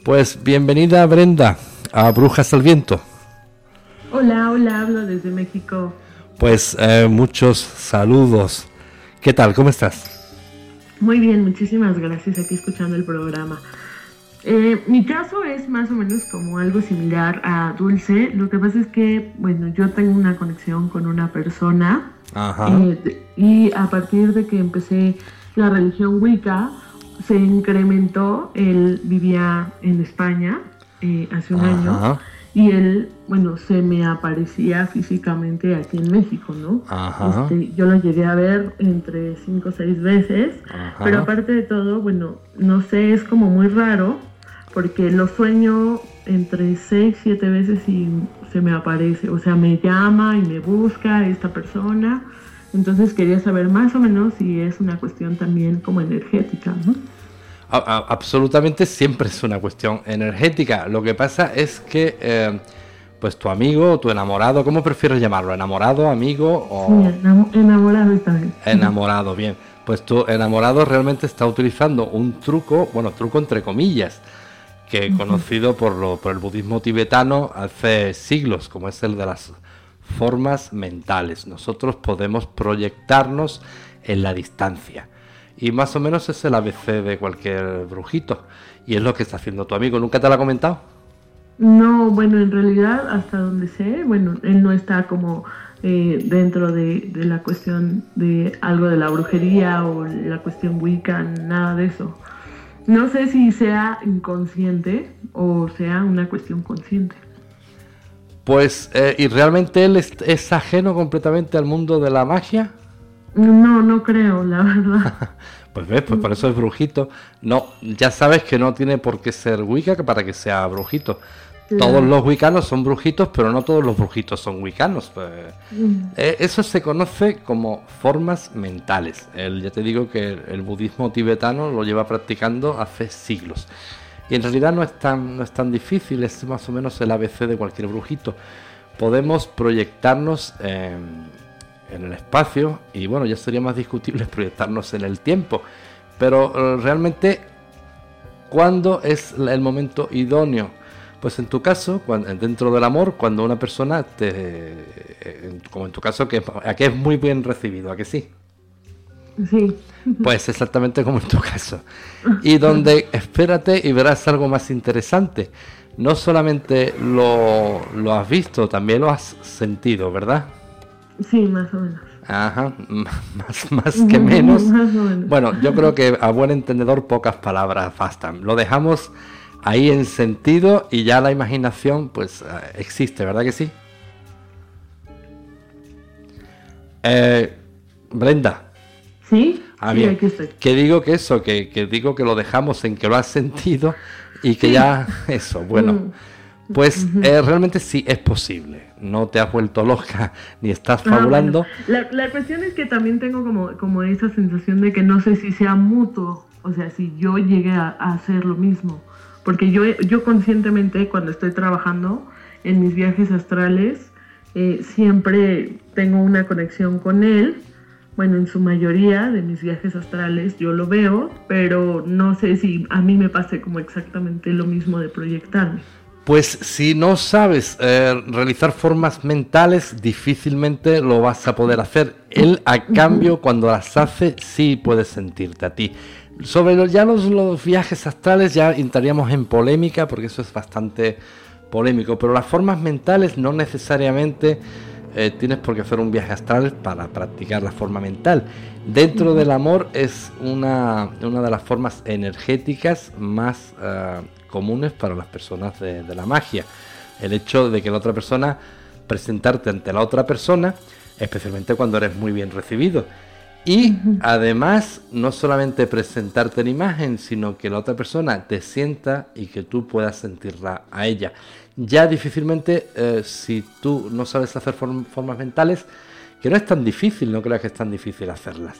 Pues bienvenida Brenda a Brujas al Viento. Hola, hola, hablo desde México. Pues eh, muchos saludos. ¿Qué tal? ¿Cómo estás? Muy bien, muchísimas gracias aquí escuchando el programa. Eh, mi caso es más o menos como algo similar a Dulce. Lo que pasa es que, bueno, yo tengo una conexión con una persona Ajá. eh, y a partir de que empecé la religión Wicca, se incrementó. Él vivía en España eh, hace un Ajá. año y él, bueno, se me aparecía físicamente aquí en México, ¿no? Ajá. Este, yo lo llegué a ver entre cinco o seis veces, Ajá. pero aparte de todo, bueno, no sé, es como muy raro porque lo sueño entre seis, siete veces y se me aparece, o sea, me llama y me busca esta persona. Entonces quería saber más o menos si es una cuestión también como energética, ¿no? A- absolutamente siempre es una cuestión energética. Lo que pasa es que, eh, pues tu amigo, tu enamorado, ¿cómo prefieres llamarlo? ¿Enamorado, amigo o Sí, enamo- enamorado esta vez. enamorado? Bien, pues tu enamorado realmente está utilizando un truco, bueno, truco entre comillas, que conocido por, lo, por el budismo tibetano hace siglos, como es el de las formas mentales. Nosotros podemos proyectarnos en la distancia. Y más o menos es el ABC de cualquier brujito. Y es lo que está haciendo tu amigo. ¿Nunca te lo ha comentado? No, bueno, en realidad, hasta donde sé, bueno, él no está como eh, dentro de, de la cuestión de algo de la brujería o la cuestión Wicca, nada de eso. No sé si sea inconsciente o sea una cuestión consciente. Pues, eh, ¿y realmente él es, es ajeno completamente al mundo de la magia? No, no creo, la verdad. Pues ves, pues por eso es brujito. No, ya sabes que no tiene por qué ser wicca para que sea brujito. Claro. Todos los wiccanos son brujitos, pero no todos los brujitos son wiccanos. pues. Mm, Eh, eso se conoce como formas mentales. El- ya te digo que el, el budismo tibetano lo lleva practicando hace siglos. Y en realidad no es, tan, no es tan difícil, es más o menos el ABC de cualquier brujito. Podemos proyectarnos en, el espacio y bueno, ya sería más discutible proyectarnos en el tiempo. Pero eh, realmente, ¿cuándo es el momento idóneo? Pues en tu caso, cuando, dentro del amor, cuando una persona te, eh, como en tu caso, que aquí es muy bien recibido, ¿a que sí? Sí, Pues exactamente como en tu caso. Y donde espérate y verás algo más interesante. No solamente lo, lo has visto, también lo has sentido, ¿verdad? sí, más o menos. Ajá, más, más que menos. Más menos. Bueno, yo creo que a buen entendedor pocas palabras bastan. Lo dejamos ahí en sentido y ya la imaginación pues eh, existe, ¿verdad que sí? Eh, Brenda. ¿Sí? Ah, bien. Que digo que eso, que, digo que lo dejamos en que lo has sentido y que ya eso, bueno. Mm. Pues eh, realmente sí es posible. No te has vuelto loca ni estás ah, fabulando. la, la, cuestión es que también tengo como, como esa sensación de que no sé si sea mutuo. O sea, si yo llegué a, hacer lo mismo. Porque yo, yo conscientemente cuando estoy trabajando en mis viajes astrales, eh, siempre tengo una conexión con él. Bueno, en su mayoría de mis viajes astrales yo lo veo, pero no sé si a mí me pase como exactamente lo mismo de proyectarme. Pues si no sabes eh, realizar formas mentales, difícilmente lo vas a poder hacer. Él, a cambio, cuando las hace, sí puede sentirte a ti. Sobre los, ya los, viajes astrales ya entraríamos en polémica, porque eso es bastante polémico, pero las formas mentales no necesariamente eh, tienes por qué hacer un viaje astral para practicar la forma mental. Dentro del amor es una, una de las formas energéticas más... Eh, comunes para las personas de, la magia. El hecho de que la otra persona, presentarte ante la otra persona, especialmente cuando eres muy bien recibido. Y además, no solamente presentarte en imagen, sino que la otra persona te sienta y que tú puedas sentirla a ella. Ya difícilmente, eh, si tú no sabes hacer formas mentales, que no es tan difícil, no creas que es tan difícil hacerlas.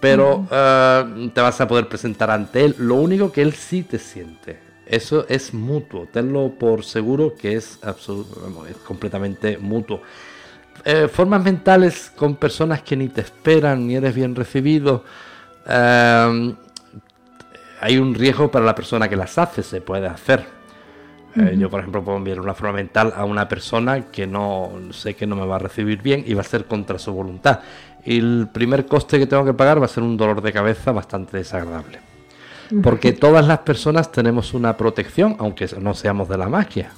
Pero eh, te vas a poder presentar ante él. Lo único que él sí te siente. Eso es mutuo, tenlo por seguro que es, es completamente mutuo. Eh, formas mentales con personas que ni te esperan ni eres bien recibido. Hay un riesgo para la persona que las hace, se puede hacer. Eh, yo, por ejemplo, puedo enviar una forma mental a una persona que no sé que no me va a recibir bien y va a ser contra su voluntad. Y el primer coste que tengo que pagar va a ser un dolor de cabeza bastante desagradable. Porque todas las personas tenemos una protección, aunque no seamos de la magia.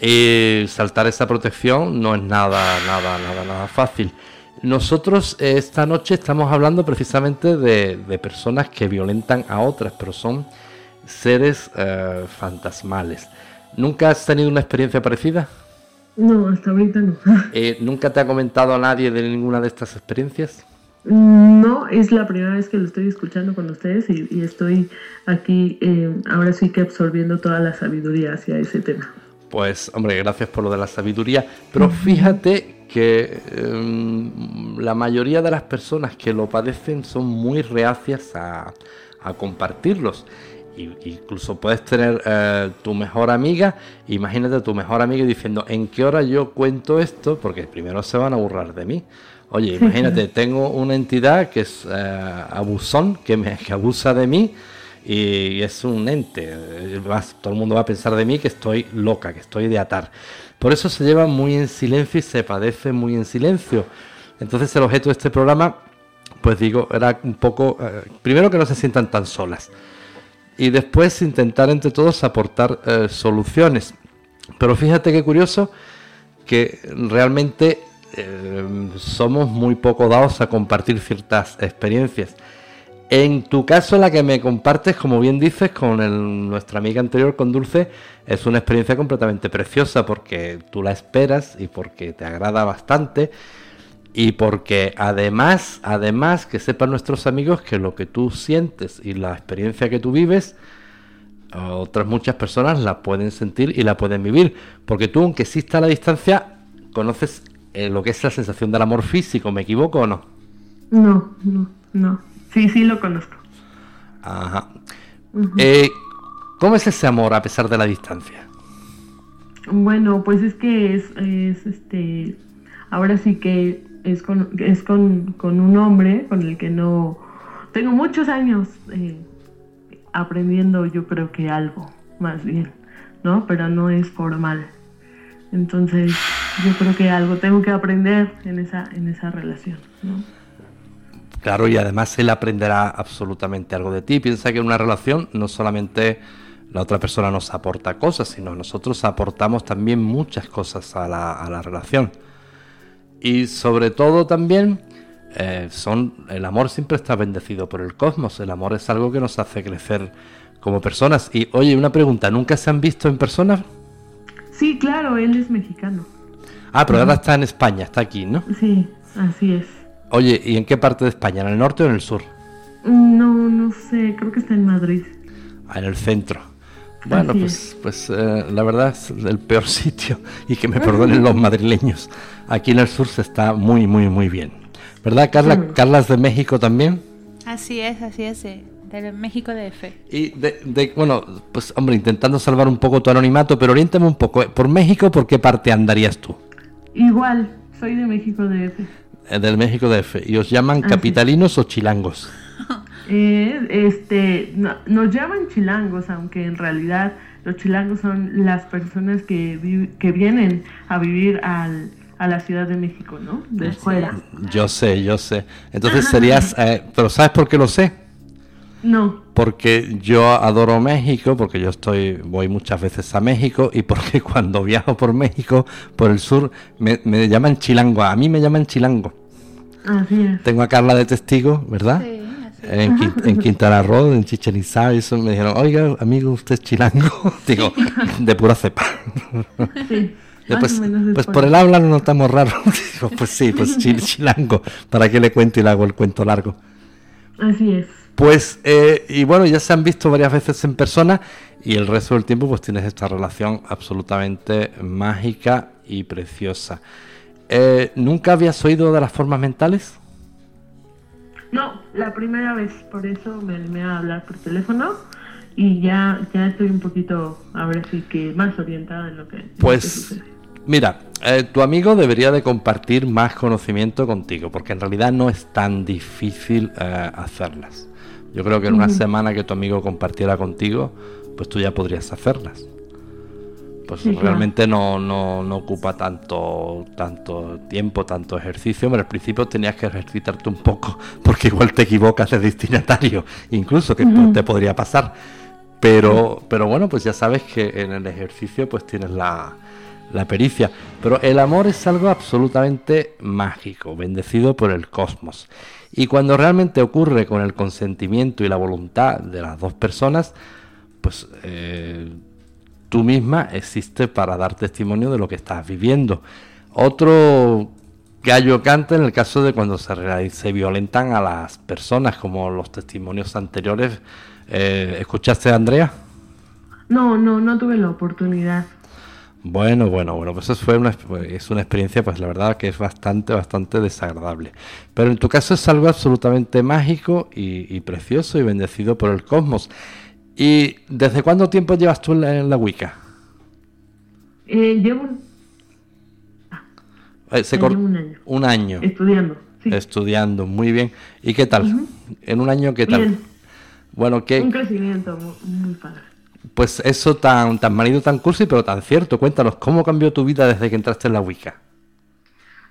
Y saltar esa protección no es nada, nada, nada, nada fácil. Nosotros eh, esta noche estamos hablando precisamente de, personas que violentan a otras, pero son seres eh, fantasmales. ¿Nunca has tenido una experiencia parecida? No, hasta ahorita no. Eh, ¿Nunca te ha comentado a nadie de ninguna de estas experiencias? No, es la primera vez que lo estoy escuchando con ustedes y, estoy aquí eh, ahora sí que absorbiendo toda la sabiduría hacia ese tema. Pues hombre, gracias por lo de la sabiduría, pero fíjate que em, la mayoría de las personas que lo padecen son muy reacias a, compartirlos. Incluso puedes tener eh, tu mejor amiga, imagínate tu mejor amiga diciendo en qué hora yo cuento esto, porque primero se van a burlar de mí. Oye, imagínate, tengo una entidad que es eh, abusón, que, me, que abusa de mí y es un ente. todo el mundo va a pensar de mí que estoy loca, que estoy de atar. Por eso se lleva muy en silencio y se padece muy en silencio. Entonces el objeto de este programa, pues digo, era un poco, eh, primero que no se sientan tan solas y después intentar entre todos aportar eh, soluciones. Pero fíjate qué curioso que realmente eh, somos muy poco dados a compartir ciertas experiencias. En tu caso, la que me compartes, como bien dices, con nuestra amiga anterior, con Dulce, es una experiencia completamente preciosa porque tú la esperas y porque te agrada bastante y porque además, además que sepan nuestros amigos que lo que tú sientes y la experiencia que tú vives, otras muchas personas la pueden sentir y la pueden vivir, porque tú, aunque exista la distancia, conoces eh, lo que es la sensación del amor físico, ¿me equivoco o no? No, no, no. Sí, sí lo conozco. Ajá. Eh, ¿Cómo es ese amor a pesar de la distancia? Bueno, pues es que es, es este, ahora sí que es con, es con, un hombre con el que no, tengo muchos años eh, aprendiendo yo creo que algo, más bien, ¿no? Pero no es formal. Entonces, yo creo que algo tengo que aprender en esa, en esa relación. Claro, y además él aprenderá absolutamente algo de ti. Piensa que en una relación no solamente la otra persona nos aporta cosas, sino nosotros aportamos también muchas cosas a la, relación. Y sobre todo también eh, son el amor siempre está bendecido por el cosmos. El amor es algo que nos hace crecer como personas. Y oye, una pregunta, ¿nunca se han visto en persona? Sí, claro, él es mexicano. Ah, pero ahora está en España, está aquí, ¿no? Sí, así es. Oye, ¿y en qué parte de España? ¿En el norte o en el sur? No, no sé, creo que está en Madrid. Ah, en el centro. Bueno, Así pues, pues eh, la verdad es el peor sitio y que me perdonen los madrileños. Aquí en el sur se está muy, muy, muy bien. ¿Verdad, Carla? Mm. Carla es de México también. Así es, así es, de, de México DF. Y de, de- bueno, pues hombre, intentando salvar un poco tu anonimato, pero oriéntame un poco. Por México, ¿por qué parte andarías tú? Igual, soy de México DF. Eh, del México DF. ¿Y os llaman Así. capitalinos o chilangos? Eh, este, no- nos llaman chilangos, aunque en realidad los chilangos son las personas que, vi- que vienen a vivir al, a la Ciudad de México, ¿no? De fuera. Yo sé, yo sé. Entonces serías... eh, pero ¿sabes por qué lo sé? No, Porque yo adoro México, porque yo estoy, voy muchas veces a México y porque cuando viajo por México, por el sur, me, me llaman chilango. A mí me llaman chilango. así es. Tengo a Carla de testigo, ¿verdad? Sí. En, Quin- en Quintana Roo, en Chichen Itzá, y eso me dijeron, oiga, amigo, usted es chilango. Digo, de pura cepa. Sí, Después, pues por el habla no notamos raro. Digo, pues sí, pues chi- chilango. ¿Para qué le cuento y le hago el cuento largo? Así es. Pues, eh, y bueno, ya se han visto varias veces en persona y el resto del tiempo pues tienes esta relación absolutamente mágica y preciosa. Eh, ¿Nunca habías oído de las formas mentales? No, la primera vez, por eso me animé a hablar por teléfono y ya, ya estoy un poquito, ahora sí que más orientada en lo que, en lo que Pues, mira, eh, tu amigo debería de compartir más conocimiento contigo, porque en realidad no es tan difícil eh, hacerlas. Yo creo que en una semana que tu amigo compartiera contigo, pues tú ya podrías hacerlas. Pues realmente no, no, no ocupa tanto, tanto tiempo, tanto ejercicio. Pero al principio tenías que ejercitarte un poco, porque igual te equivocas de destinatario, incluso que te podría pasar. Pero, pero bueno, pues ya sabes que en el ejercicio pues tienes la, la pericia. Pero el amor es algo absolutamente mágico, bendecido por el cosmos. Y cuando realmente ocurre con el consentimiento y la voluntad de las dos personas, pues eh, tú misma existes para dar testimonio de lo que estás viviendo. Otro gallo canta en el caso de cuando se, se violentan a las personas, como los testimonios anteriores. Eh, ¿Escuchaste, Andrea? No, no, no tuve la oportunidad. Bueno, bueno, bueno, pues eso fue una, es una experiencia, pues la verdad que es bastante, bastante desagradable. Pero en tu caso es algo absolutamente mágico y, y precioso y bendecido por el cosmos. ¿Y desde cuánto tiempo llevas tú en la, en la Wicca? Eh, llevo, Eh, se llevo un año un año estudiando. Sí, estudiando, muy bien. ¿Y qué tal? En un año, ¿qué tal? Bien. Bueno, un ¿qué, crecimiento mu- muy padre. pues eso tan, tan manido, tan cursi, pero tan cierto. Cuéntanos, ¿cómo cambió tu vida desde que entraste en la Wicca?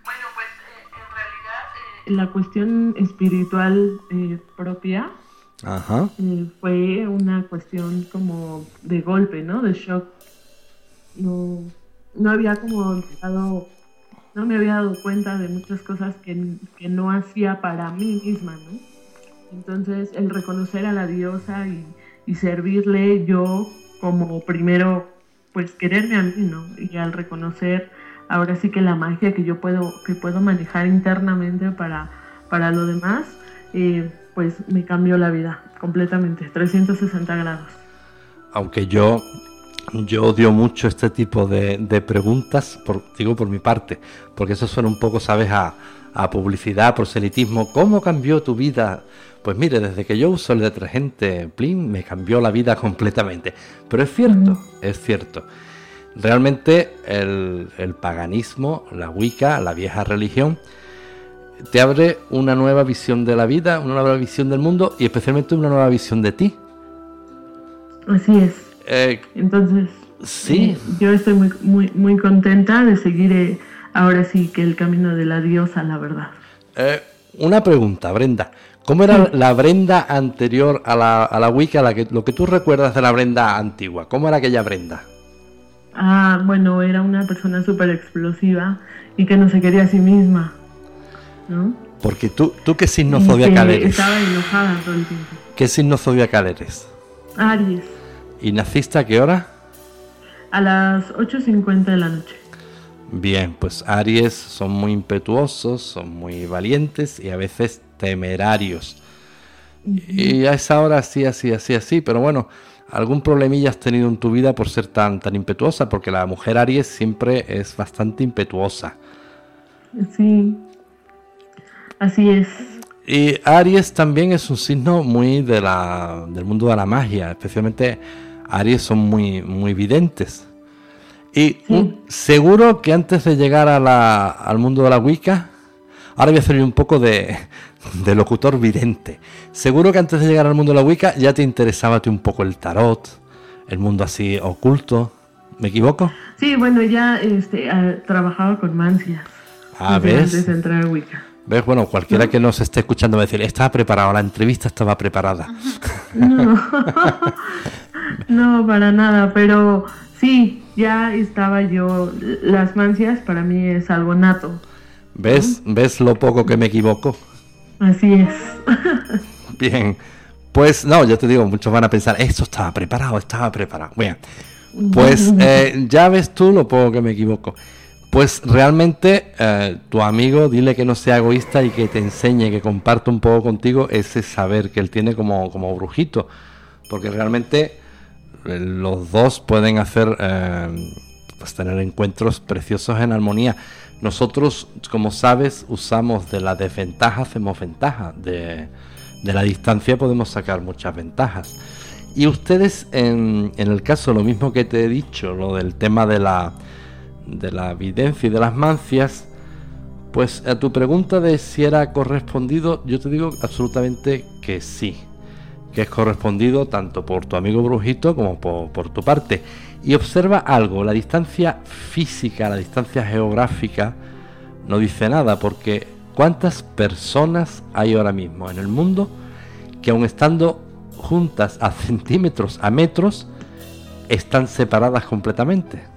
Bueno, pues en realidad la cuestión espiritual eh, propia Eh, fue una cuestión como de golpe, ¿no? De shock. No, no había como dado, no me había dado cuenta de muchas cosas que, que no hacía para mí misma, ¿no? Entonces, el reconocer a la diosa y, y servirle yo como primero, pues quererme a mí, ¿no? Y al reconocer ahora sí que la magia que yo puedo, que puedo manejar internamente para, para lo demás, eh, pues me cambió la vida completamente, 360 grados. aunque yo yo odio mucho este tipo de, de preguntas, por, digo por mi parte, porque eso suena un poco, sabes, a, a publicidad, proselitismo. ¿Cómo cambió tu vida? Pues mire, desde que yo uso el detergente Plin me cambió la vida completamente. Pero es cierto, es cierto. Realmente el, el paganismo, la Wicca, la vieja religión, te abre una nueva visión de la vida, una nueva visión del mundo y especialmente una nueva visión de ti. Así es. Eh, Entonces, sí, eh, yo estoy muy, muy, muy contenta de seguir eh, ahora sí que el camino de la diosa, la verdad. Eh, una pregunta, Brenda. ¿Cómo era la Brenda anterior a la, a la Wicca, la que, lo que tú recuerdas de la Brenda antigua? ¿Cómo era aquella Brenda? Ah, bueno, era una persona súper explosiva y que no se quería a sí misma, ¿no? Porque tú, ¿tú qué signo zodiacal eres? Estaba enojada todo el tiempo. ¿Qué signo zodiacal eres? Aries. ¿Y naciste a qué hora? A las 8.50 de la noche. Bien, pues Aries son muy impetuosos, son muy valientes y a veces temerarios. Y a esa hora sí, así, así, así, pero bueno, algún problemilla has tenido en tu vida por ser tan, tan impetuosa, porque la mujer Aries siempre es bastante impetuosa. Sí, así es. Y Aries también es un signo muy de la, del mundo de la magia, especialmente Aries son muy, muy videntes. Y Sí. seguro que antes de llegar a la- al mundo de la Wicca, ahora voy a hacer yo un poco de, de locutor vidente. Seguro que antes de llegar al mundo de la Wicca ya te interesaba a un poco el tarot, el mundo así oculto. ¿Me equivoco? Sí, bueno, ya este, ah, trabajaba con mancias. Ah, desde ¿ves? Antes de entrar a Wicca. ¿Ves? Bueno, cualquiera que nos esté escuchando va a decir, estaba preparado, la entrevista estaba preparada. No, no, para nada, pero sí, ya estaba yo. Las mancias para mí es algo nato. ¿Ves? ¿Ves lo poco que me equivoco? Así es. Bien. Pues no, yo te digo, muchos van a pensar, esto estaba preparado, estaba preparado. Bien. Pues eh, ya ves tú lo poco que me equivoco. Pues realmente eh, tu amigo, dile que no sea egoísta y que te enseñe, que comparte un poco contigo ese saber que él tiene como, como brujito. Porque realmente eh, los dos pueden hacer, eh, pues tener encuentros preciosos en armonía. Nosotros, como sabes, usamos de la desventaja, hacemos ventaja. De, de la distancia podemos sacar muchas ventajas. Y ustedes, en, en el caso, lo mismo que te he dicho, lo del tema de la, de la evidencia y de las mancias, pues a tu pregunta de si era correspondido, yo te digo absolutamente que sí. Que es correspondido tanto por tu amigo brujito como por, por tu parte. Y observa algo, la distancia física, la distancia geográfica, no dice nada, porque ¿cuántas personas hay ahora mismo en el mundo que aun estando juntas a centímetros, a metros, están separadas completamente?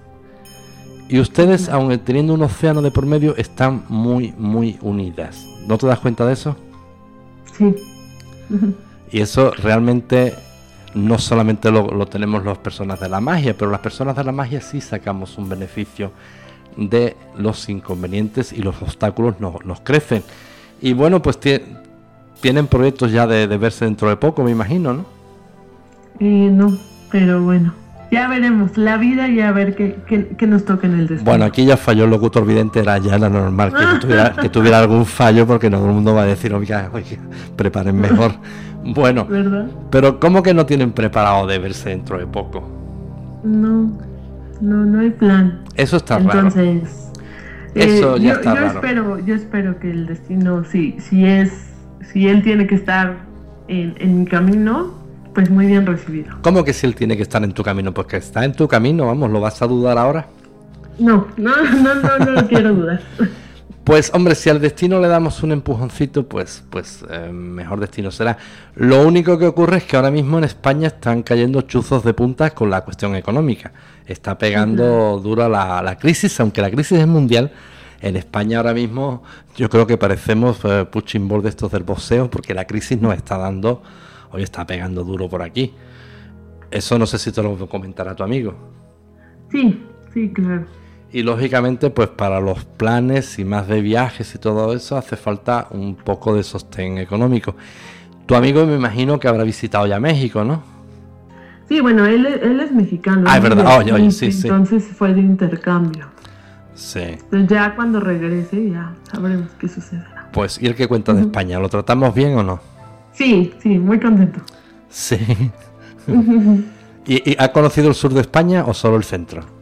Y ustedes, aun teniendo un océano de por medio, están muy, muy unidas. ¿No te das cuenta de eso? Sí. Y eso realmente no solamente lo, lo tenemos las personas de la magia, pero las personas de la magia sí sacamos un beneficio de los inconvenientes y los obstáculos nos, nos crecen. Y bueno, pues tie- tienen proyectos ya de, de verse dentro de poco, me imagino, ¿no? Eh, no, pero bueno. Ya veremos. La vida y a ver qué, qué, qué nos toca en el destino. Bueno, aquí ya falló el locutor vidente, era ya la normal que tuviera, que tuviera algún fallo porque no todo el mundo va a decir, oiga, oiga, preparen mejor. Bueno, ¿Verdad? pero ¿cómo que no tienen preparado de verse dentro de poco? No, no, no hay plan. Eso está raro. Entonces, Eso eh, ya yo, está yo raro. espero, yo espero que el destino, si, si es, si él tiene que estar en, en mi camino, pues muy bien recibido. ¿Cómo que si él tiene que estar en tu camino? Pues que está en tu camino, vamos, ¿lo vas a dudar ahora? No, no, no, no, no lo quiero dudar. Pues hombre, si al destino le damos un empujoncito, pues, pues eh, mejor destino será. Lo único que ocurre es que ahora mismo en España están cayendo chuzos de puntas con la cuestión económica. Está pegando dura la, la crisis, aunque la crisis es mundial. En España ahora mismo yo creo que parecemos eh, ball de estos del boxeo porque la crisis nos está dando, hoy está pegando duro por aquí. Eso no sé si te lo comentará tu amigo. Sí, sí, claro. Y lógicamente, pues para los planes y más de viajes y todo eso hace falta un poco de sostén económico. Tu amigo me imagino que habrá visitado ya México, ¿no? Sí, bueno, él, es- él es mexicano. Ah, es verdad. Oye, oye, sí, sí. Entonces fue de intercambio. Sí. Entonces ya cuando regrese ya sabremos qué sucederá. Pues, ¿y el que cuenta de España? ¿Lo tratamos bien o no? Sí, sí, muy contento. Sí. ¿Y, y ha conocido el sur de España o solo el centro?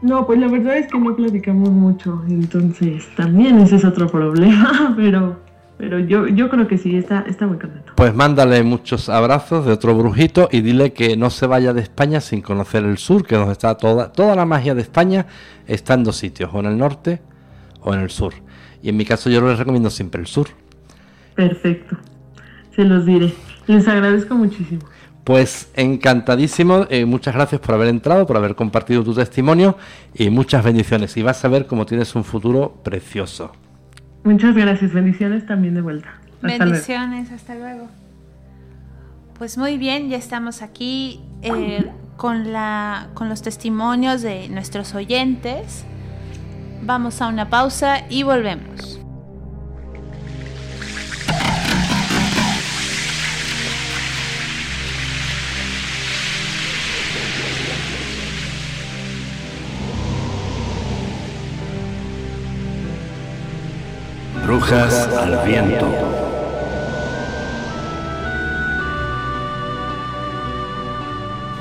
No, pues la verdad es que no platicamos mucho, entonces también ese es otro problema, pero, pero yo, yo creo que sí, está, está muy contento. Pues mándale muchos abrazos de otro brujito y dile que no se vaya de España sin conocer el sur, que donde está toda, toda la magia de España, está en dos sitios, o en el norte o en el sur. Y en mi caso yo les recomiendo siempre el sur. Perfecto, se los diré. Les agradezco muchísimo. Pues encantadísimo, eh, muchas gracias por haber entrado, por haber compartido tu testimonio y muchas bendiciones. Y vas a ver cómo tienes un futuro precioso. Muchas gracias, bendiciones también de vuelta. bendiciones, hasta luego. Pues muy bien, ya estamos aquí eh, con, la, con los testimonios de nuestros oyentes. Vamos a una pausa y volvemos. Brujas al viento.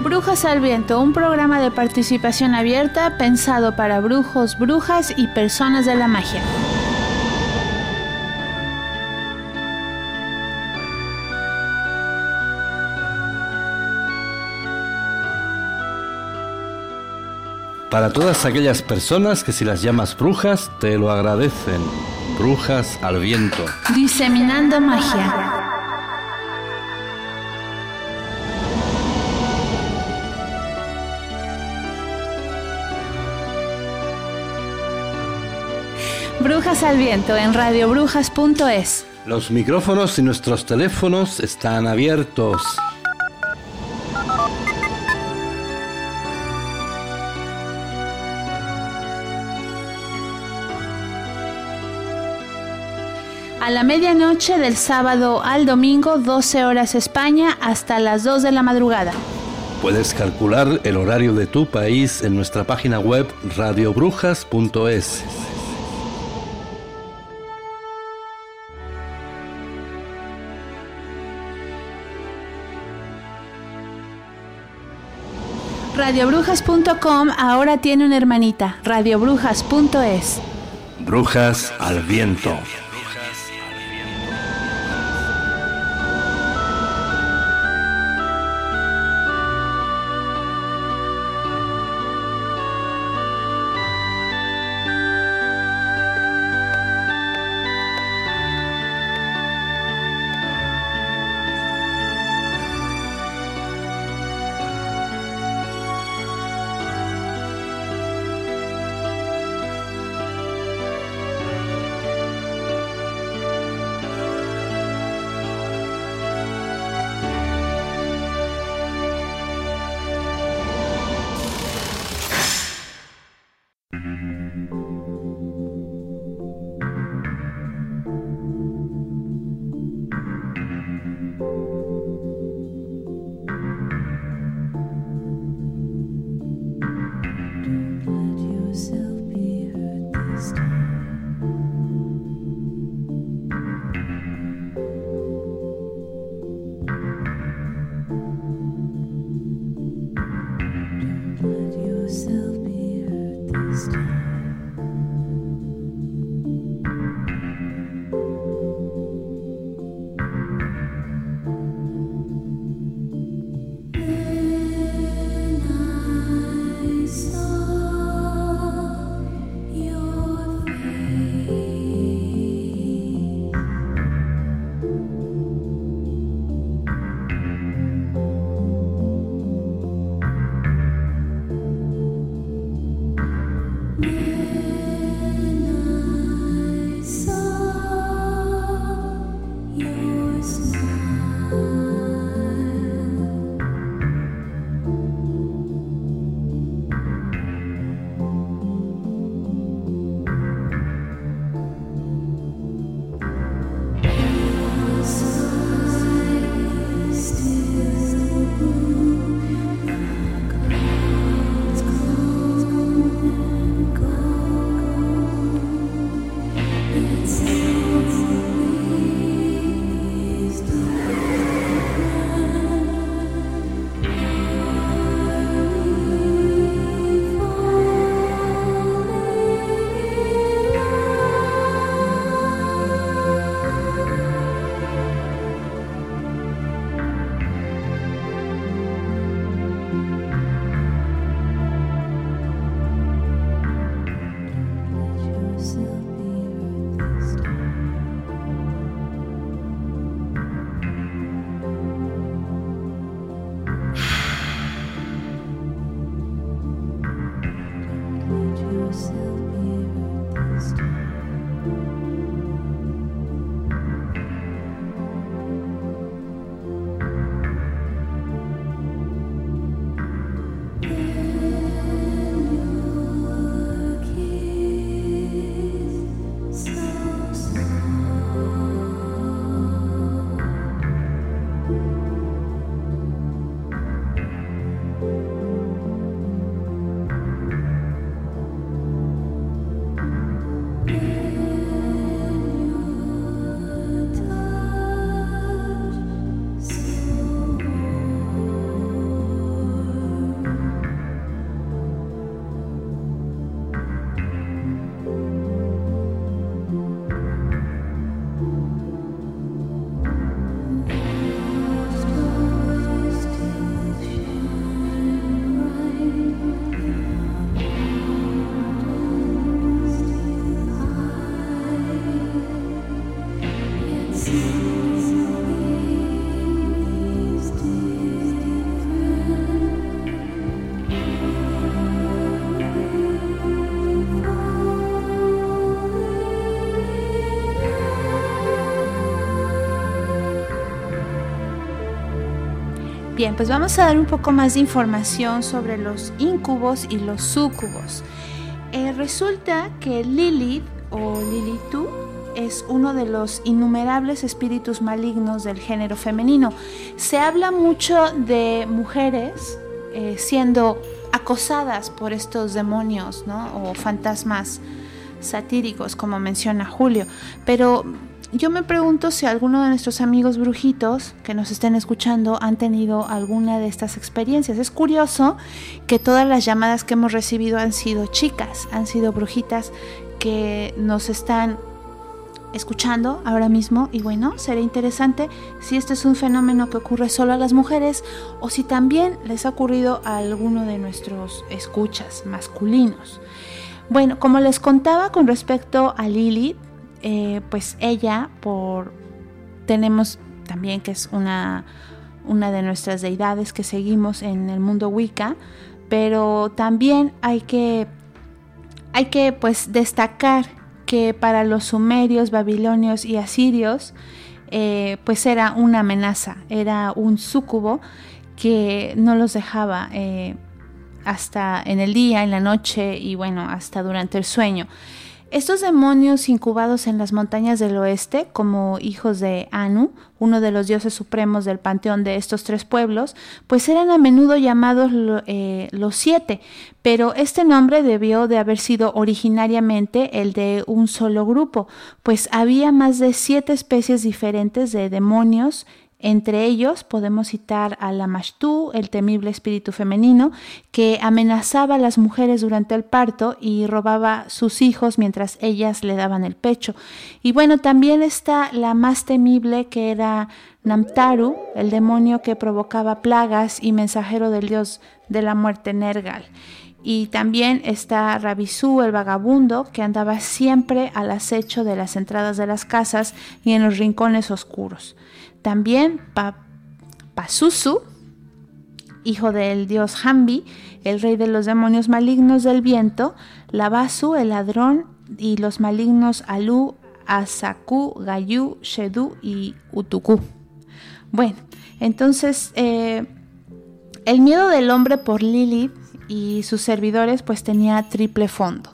Brujas al Viento, un programa de participación abierta pensado para brujos, brujas y personas de la magia. Para todas aquellas personas que si las llamas brujas te lo agradecen. Brujas al viento. Diseminando magia. Brujas al viento en radiobrujas.es. Los micrófonos y nuestros teléfonos están abiertos. A la medianoche del sábado al domingo, 12 horas España, hasta las 2 de la madrugada. Puedes calcular el horario de tu país en nuestra página web radiobrujas.es. Radiobrujas.com ahora tiene una hermanita, radiobrujas.es. Brujas al viento. Bien, pues vamos a dar un poco más de información sobre los incubos y los súcubos. Eh, resulta que Lilith o Lilitu es uno de los innumerables espíritus malignos del género femenino. Se habla mucho de mujeres eh, siendo acosadas por estos demonios o fantasmas satíricos, como menciona Julio. Pero yo me pregunto si alguno de nuestros amigos brujitos que nos estén escuchando han tenido alguna de estas experiencias. Es curioso que todas las llamadas que hemos recibido han sido chicas, han sido brujitas que nos están escuchando ahora mismo y bueno, será interesante si este es un fenómeno que ocurre solo a las mujeres o si también les ha ocurrido a alguno de nuestros escuchas masculinos. Bueno, como les contaba con respecto a Lilith, eh, pues ella, por tenemos también que es una, una de nuestras deidades que seguimos en el mundo Wicca, pero también hay que, hay que pues destacar que para los sumerios, babilonios y asirios, eh, pues era una amenaza, era un súcubo que no los dejaba eh, hasta en el día, en la noche y bueno, hasta durante el sueño. Estos demonios incubados en las montañas del oeste, como hijos de Anu, uno de los dioses supremos del panteón de estos tres pueblos, pues eran a menudo llamados eh, los siete, pero este nombre debió de haber sido originariamente el de un solo grupo, pues había más de siete especies diferentes de demonios entre ellos podemos citar a la Mashtú, el temible espíritu femenino, que amenazaba a las mujeres durante el parto y robaba sus hijos mientras ellas le daban el pecho. Y bueno, también está la más temible que era Namtaru, el demonio que provocaba plagas y mensajero del dios de la muerte Nergal. Y también está Rabisú, el vagabundo, que andaba siempre al acecho de las entradas de las casas y en los rincones oscuros. También Pasusu, hijo del dios Hambi, el rey de los demonios malignos del viento, Labasu, el ladrón, y los malignos Alu, Asaku, Gayu, Shedu y Utuku. Bueno, entonces eh, el miedo del hombre por Lilith y sus servidores pues tenía triple fondo.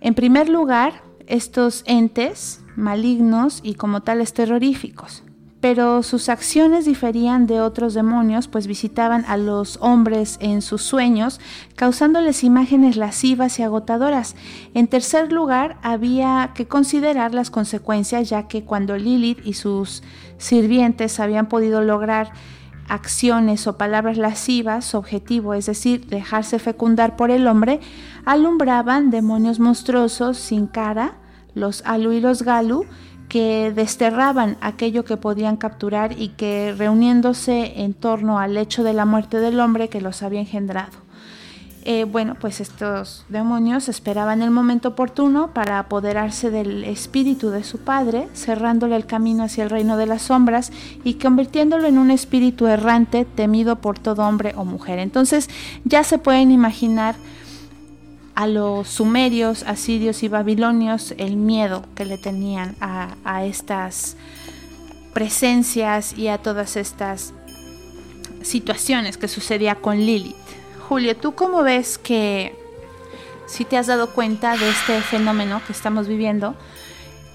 En primer lugar, estos entes malignos y como tales terroríficos pero sus acciones diferían de otros demonios, pues visitaban a los hombres en sus sueños, causándoles imágenes lascivas y agotadoras. En tercer lugar, había que considerar las consecuencias, ya que cuando Lilith y sus sirvientes habían podido lograr acciones o palabras lascivas, su objetivo, es decir, dejarse fecundar por el hombre, alumbraban demonios monstruosos sin cara, los Alu y los Galu, que desterraban aquello que podían capturar y que reuniéndose en torno al hecho de la muerte del hombre que los había engendrado. Eh, bueno, pues estos demonios esperaban el momento oportuno para apoderarse del espíritu de su padre, cerrándole el camino hacia el reino de las sombras y convirtiéndolo en un espíritu errante temido por todo hombre o mujer. Entonces ya se pueden imaginar a los sumerios, asirios y babilonios el miedo que le tenían a, estas presencias y a todas estas situaciones que sucedía con Lilith. Julio, ¿tú cómo ves que si te has dado cuenta de este fenómeno que estamos viviendo,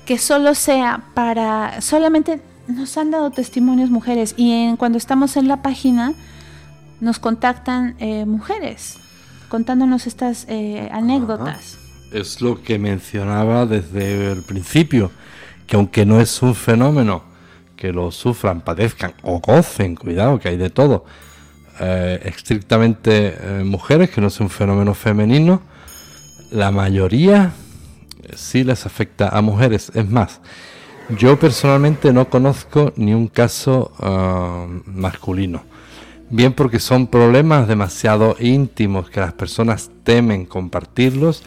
que solo sea para, solamente nos han dado testimonios mujeres y cuando estamos en la página nos contactan eh, mujeres contándonos estas eh, anécdotas. Es lo que mencionaba desde el principio, que aunque no es un fenómeno que lo sufran, padezcan o gocen, cuidado, que hay de todo, eh, estrictamente eh, mujeres, que no es un fenómeno femenino, la mayoría sí les afecta a mujeres. Es más, yo personalmente no conozco ni un caso ah, masculino bien porque son problemas demasiado íntimos que las personas temen compartirlos,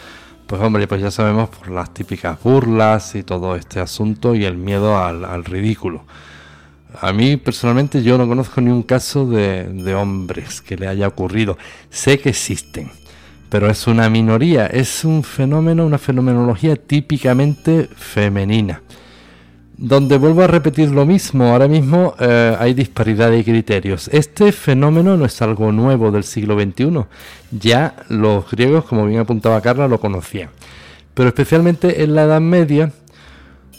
pues hombre, pues ya sabemos por las típicas burlas y todo este asunto y el miedo al, ridículo. A mí personalmente yo no conozco ni un caso de, de hombres que le haya ocurrido. Sé que existen, pero es una minoría, es un fenómeno, una fenomenología típicamente femenina. Donde vuelvo a repetir lo mismo, ahora mismo eh, hay disparidad de criterios. Este fenómeno no es algo nuevo del siglo XXI, ya los griegos, como bien apuntaba Carla, lo conocían. Pero especialmente en la Edad Media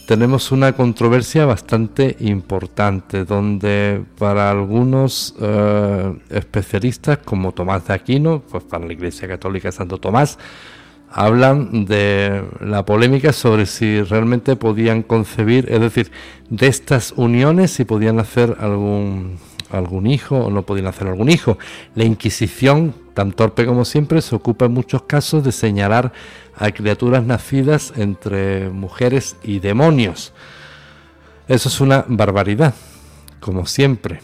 tenemos una controversia bastante importante, donde para algunos eh, especialistas como Tomás de Aquino, pues para la Iglesia Católica Santo Tomás, hablan de la polémica sobre si realmente podían concebir, es decir, de estas uniones, si podían hacer algún, algún hijo o no podían hacer algún hijo. La Inquisición, tan torpe como siempre, se ocupa en muchos casos de señalar a criaturas nacidas entre mujeres y demonios. Eso es una barbaridad, como siempre.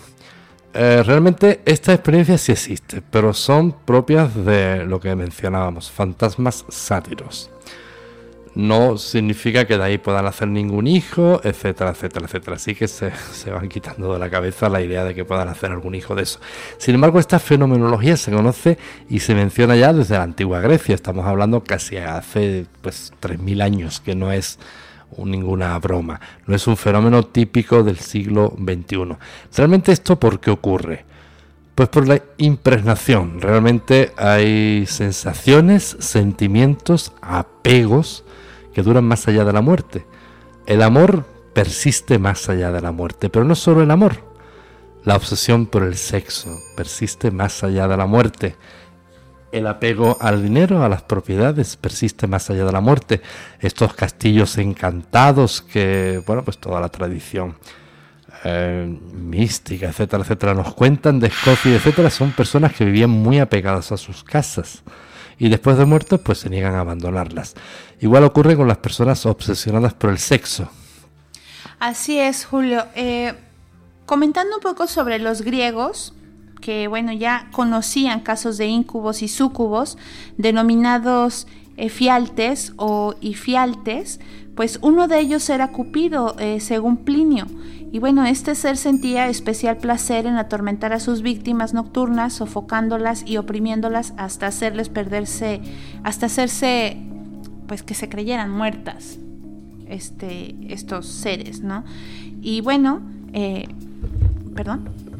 Eh, realmente esta experiencia sí existe, pero son propias de lo que mencionábamos, fantasmas sátiros. No significa que de ahí puedan hacer ningún hijo, etcétera, etcétera, etcétera. Así que se, se, van quitando de la cabeza la idea de que puedan hacer algún hijo de eso. Sin embargo, esta fenomenología se conoce y se menciona ya desde la antigua Grecia. Estamos hablando casi hace pues 3.000 años, que no es ninguna broma, no es un fenómeno típico del siglo XXI. ¿Realmente esto por qué ocurre? Pues por la impregnación. Realmente hay sensaciones, sentimientos, apegos que duran más allá de la muerte. El amor persiste más allá de la muerte, pero no solo el amor. La obsesión por el sexo persiste más allá de la muerte el apego al dinero, a las propiedades, persiste más allá de la muerte. Estos castillos encantados que, bueno, pues toda la tradición eh, mística, etcétera, etcétera, nos cuentan de Escocia, etcétera, son personas que vivían muy apegadas a sus casas y después de muertos pues se niegan a abandonarlas. Igual ocurre con las personas obsesionadas por el sexo. Así es, Julio. Eh, comentando un poco sobre los griegos, que bueno, ya conocían casos de incubos y súcubos, denominados efialtes o ifialtes, pues uno de ellos era Cupido, eh, según Plinio. Y bueno, este ser sentía especial placer en atormentar a sus víctimas nocturnas, sofocándolas y oprimiéndolas hasta hacerles perderse, hasta hacerse, pues que se creyeran muertas, este, estos seres, ¿no? Y bueno, eh, perdón.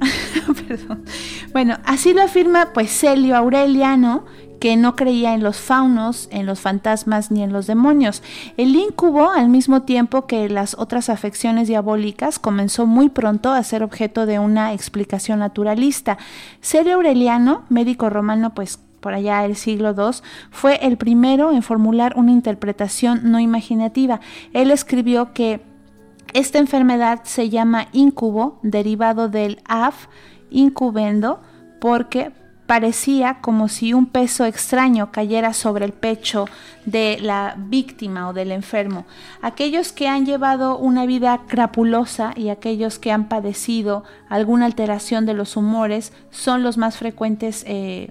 Bueno, así lo afirma pues Celio Aureliano, que no creía en los faunos, en los fantasmas ni en los demonios. El incubo, al mismo tiempo que las otras afecciones diabólicas, comenzó muy pronto a ser objeto de una explicación naturalista. Celio Aureliano, médico romano, pues por allá el siglo II, fue el primero en formular una interpretación no imaginativa. Él escribió que esta enfermedad se llama incubo, derivado del af, incubendo, porque parecía como si un peso extraño cayera sobre el pecho de la víctima o del enfermo. Aquellos que han llevado una vida crapulosa y aquellos que han padecido alguna alteración de los humores son los más frecuentes eh,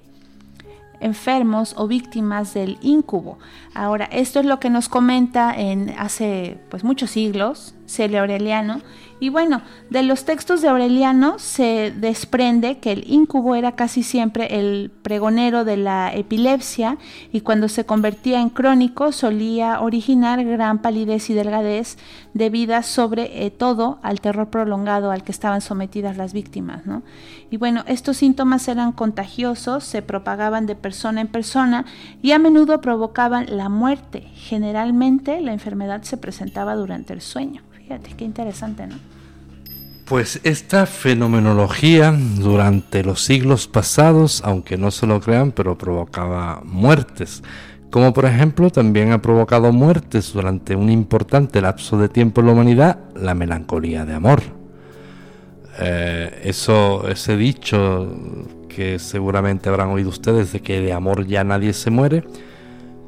enfermos o víctimas del incubo. Ahora, esto es lo que nos comenta en hace pues muchos siglos Celio Aureliano y bueno, de los textos de Aureliano se desprende que el incubo era casi siempre el pregonero de la epilepsia y cuando se convertía en crónico solía originar gran palidez y delgadez debida sobre eh, todo al terror prolongado al que estaban sometidas las víctimas. ¿no? Y bueno, estos síntomas eran contagiosos, se propagaban de persona en persona y a menudo provocaban la muerte. Generalmente la enfermedad se presentaba durante el sueño. Fíjate, qué interesante, ¿no? Pues esta fenomenología durante los siglos pasados, aunque no se lo crean, pero provocaba muertes. Como por ejemplo también ha provocado muertes durante un importante lapso de tiempo en la humanidad, la melancolía de amor. Eh, eso, ese dicho que seguramente habrán oído ustedes de que de amor ya nadie se muere,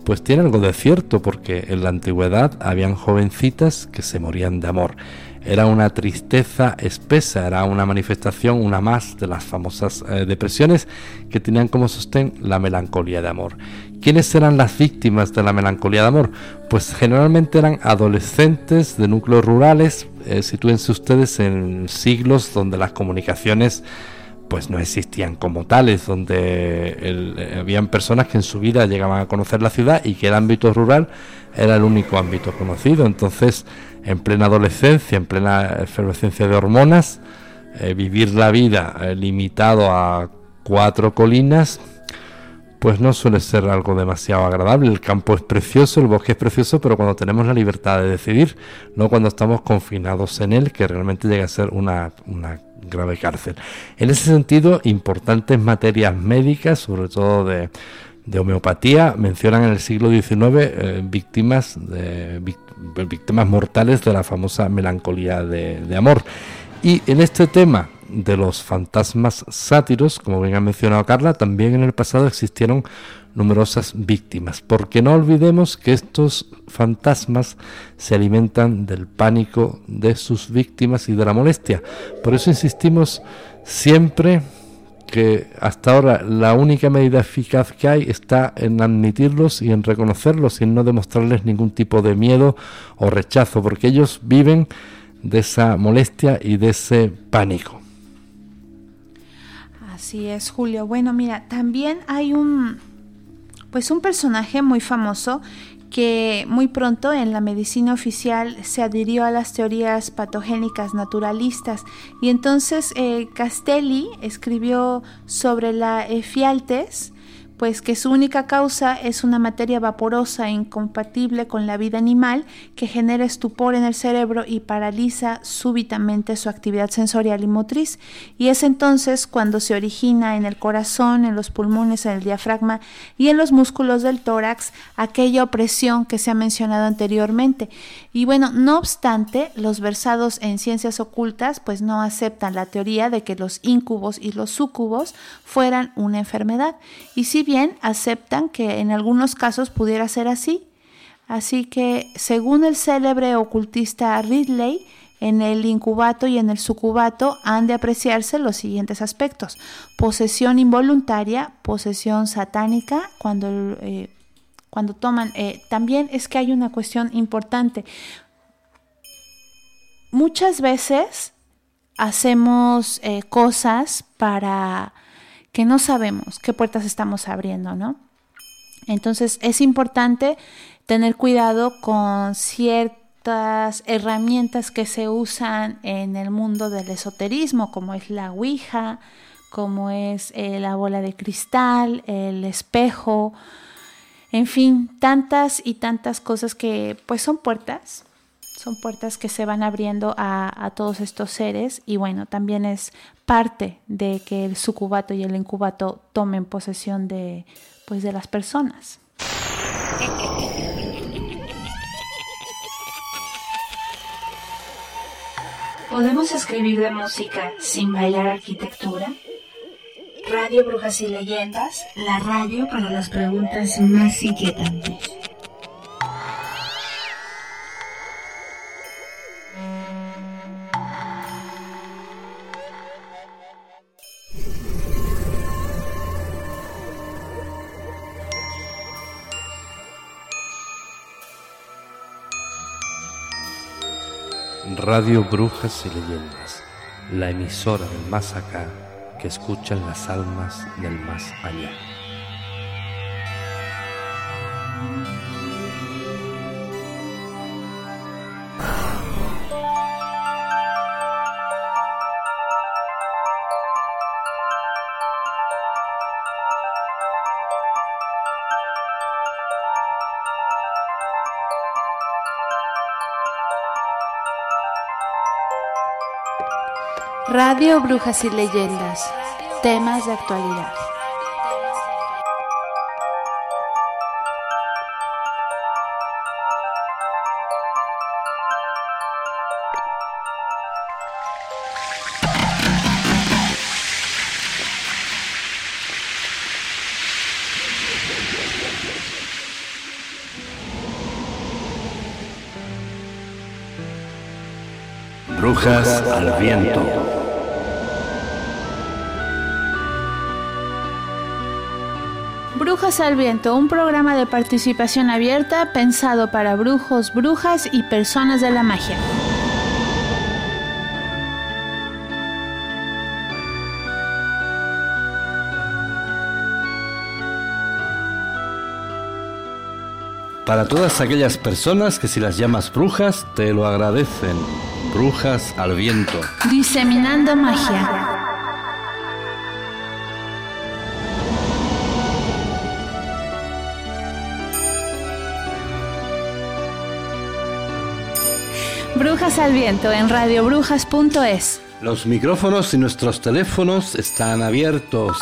pues tiene algo de cierto, porque en la antigüedad habían jovencitas que se morían de amor. Era una tristeza espesa, era una manifestación, una más de las famosas eh, depresiones que tenían como sostén la melancolía de amor. ¿Quiénes eran las víctimas de la melancolía de amor? Pues generalmente eran adolescentes de núcleos rurales, eh, sitúense ustedes en siglos donde las comunicaciones pues no existían como tales, donde el, habían personas que en su vida llegaban a conocer la ciudad y que el ámbito rural era el único ámbito conocido. Entonces, en plena adolescencia, en plena efervescencia de hormonas, eh, vivir la vida eh, limitado a cuatro colinas, pues no suele ser algo demasiado agradable. El campo es precioso, el bosque es precioso, pero cuando tenemos la libertad de decidir, no cuando estamos confinados en él, que realmente llega a ser una, una grave cárcel. En ese sentido, importantes materias médicas, sobre todo de, homeopatía, mencionan en el siglo XIX eh, víctimas, de, víctimas mortales de la famosa melancolía de, amor. Y en este tema de los fantasmas sátiros, como bien ha mencionado Carla, también en el pasado existieron numerosas víctimas, porque no olvidemos que estos fantasmas se alimentan del pánico de sus víctimas y de la molestia. Por eso insistimos siempre que hasta ahora la única medida eficaz que hay está en admitirlos y en reconocerlos y en no demostrarles ningún tipo de miedo o rechazo, porque ellos viven de esa molestia y de ese pánico. Así es, Julio. Bueno, mira, también hay un, pues un personaje muy famoso que muy pronto en la medicina oficial se adhirió a las teorías patogénicas naturalistas. Y entonces eh, Castelli escribió sobre la efialtes pues que su única causa es una materia vaporosa e incompatible con la vida animal que genera estupor en el cerebro y paraliza súbitamente su actividad sensorial y motriz. Y es entonces cuando se origina en el corazón, en los pulmones, en el diafragma y en los músculos del tórax aquella opresión que se ha mencionado anteriormente. Y bueno, no obstante, los versados en ciencias ocultas pues no aceptan la teoría de que los incubos y los sucubos fueran una enfermedad. Y si aceptan que en algunos casos pudiera ser así. Así que, según el célebre ocultista Ridley, en el incubato y en el sucubato han de apreciarse los siguientes aspectos. Posesión involuntaria, posesión satánica, cuando, eh, cuando toman... Eh, también es que hay una cuestión importante. Muchas veces hacemos eh, cosas para que no sabemos qué puertas estamos abriendo, ¿no? Entonces es importante tener cuidado con ciertas herramientas que se usan en el mundo del esoterismo, como es la Ouija, como es eh, la bola de cristal, el espejo, en fin, tantas y tantas cosas que pues son puertas son puertas que se van abriendo a, todos estos seres y bueno, también es parte de que el sucubato y el incubato tomen posesión de, pues, de las personas. ¿Podemos escribir de música sin bailar arquitectura? Radio Brujas y Leyendas, la radio para las preguntas más inquietantes. Radio Brujas y Leyendas, la emisora del más acá que escuchan las almas del más allá. Radio Brujas y Leyendas. Temas de actualidad. Brujas al viento. Brujas al Viento, un programa de participación abierta pensado para brujos, brujas y personas de la magia. Para todas aquellas personas que si las llamas brujas te lo agradecen. Brujas al Viento. Diseminando magia. Brujas al viento en radiobrujas.es. Los micrófonos y nuestros teléfonos están abiertos.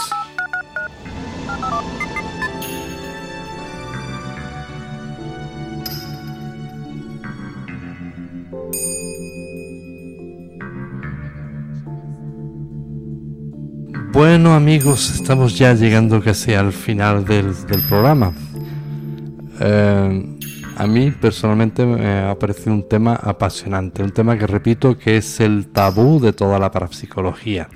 Bueno amigos, estamos ya llegando casi al final del, programa. Eh, a mí personalmente me ha parecido un tema apasionante, un tema que repito que es el tabú de toda la parapsicología.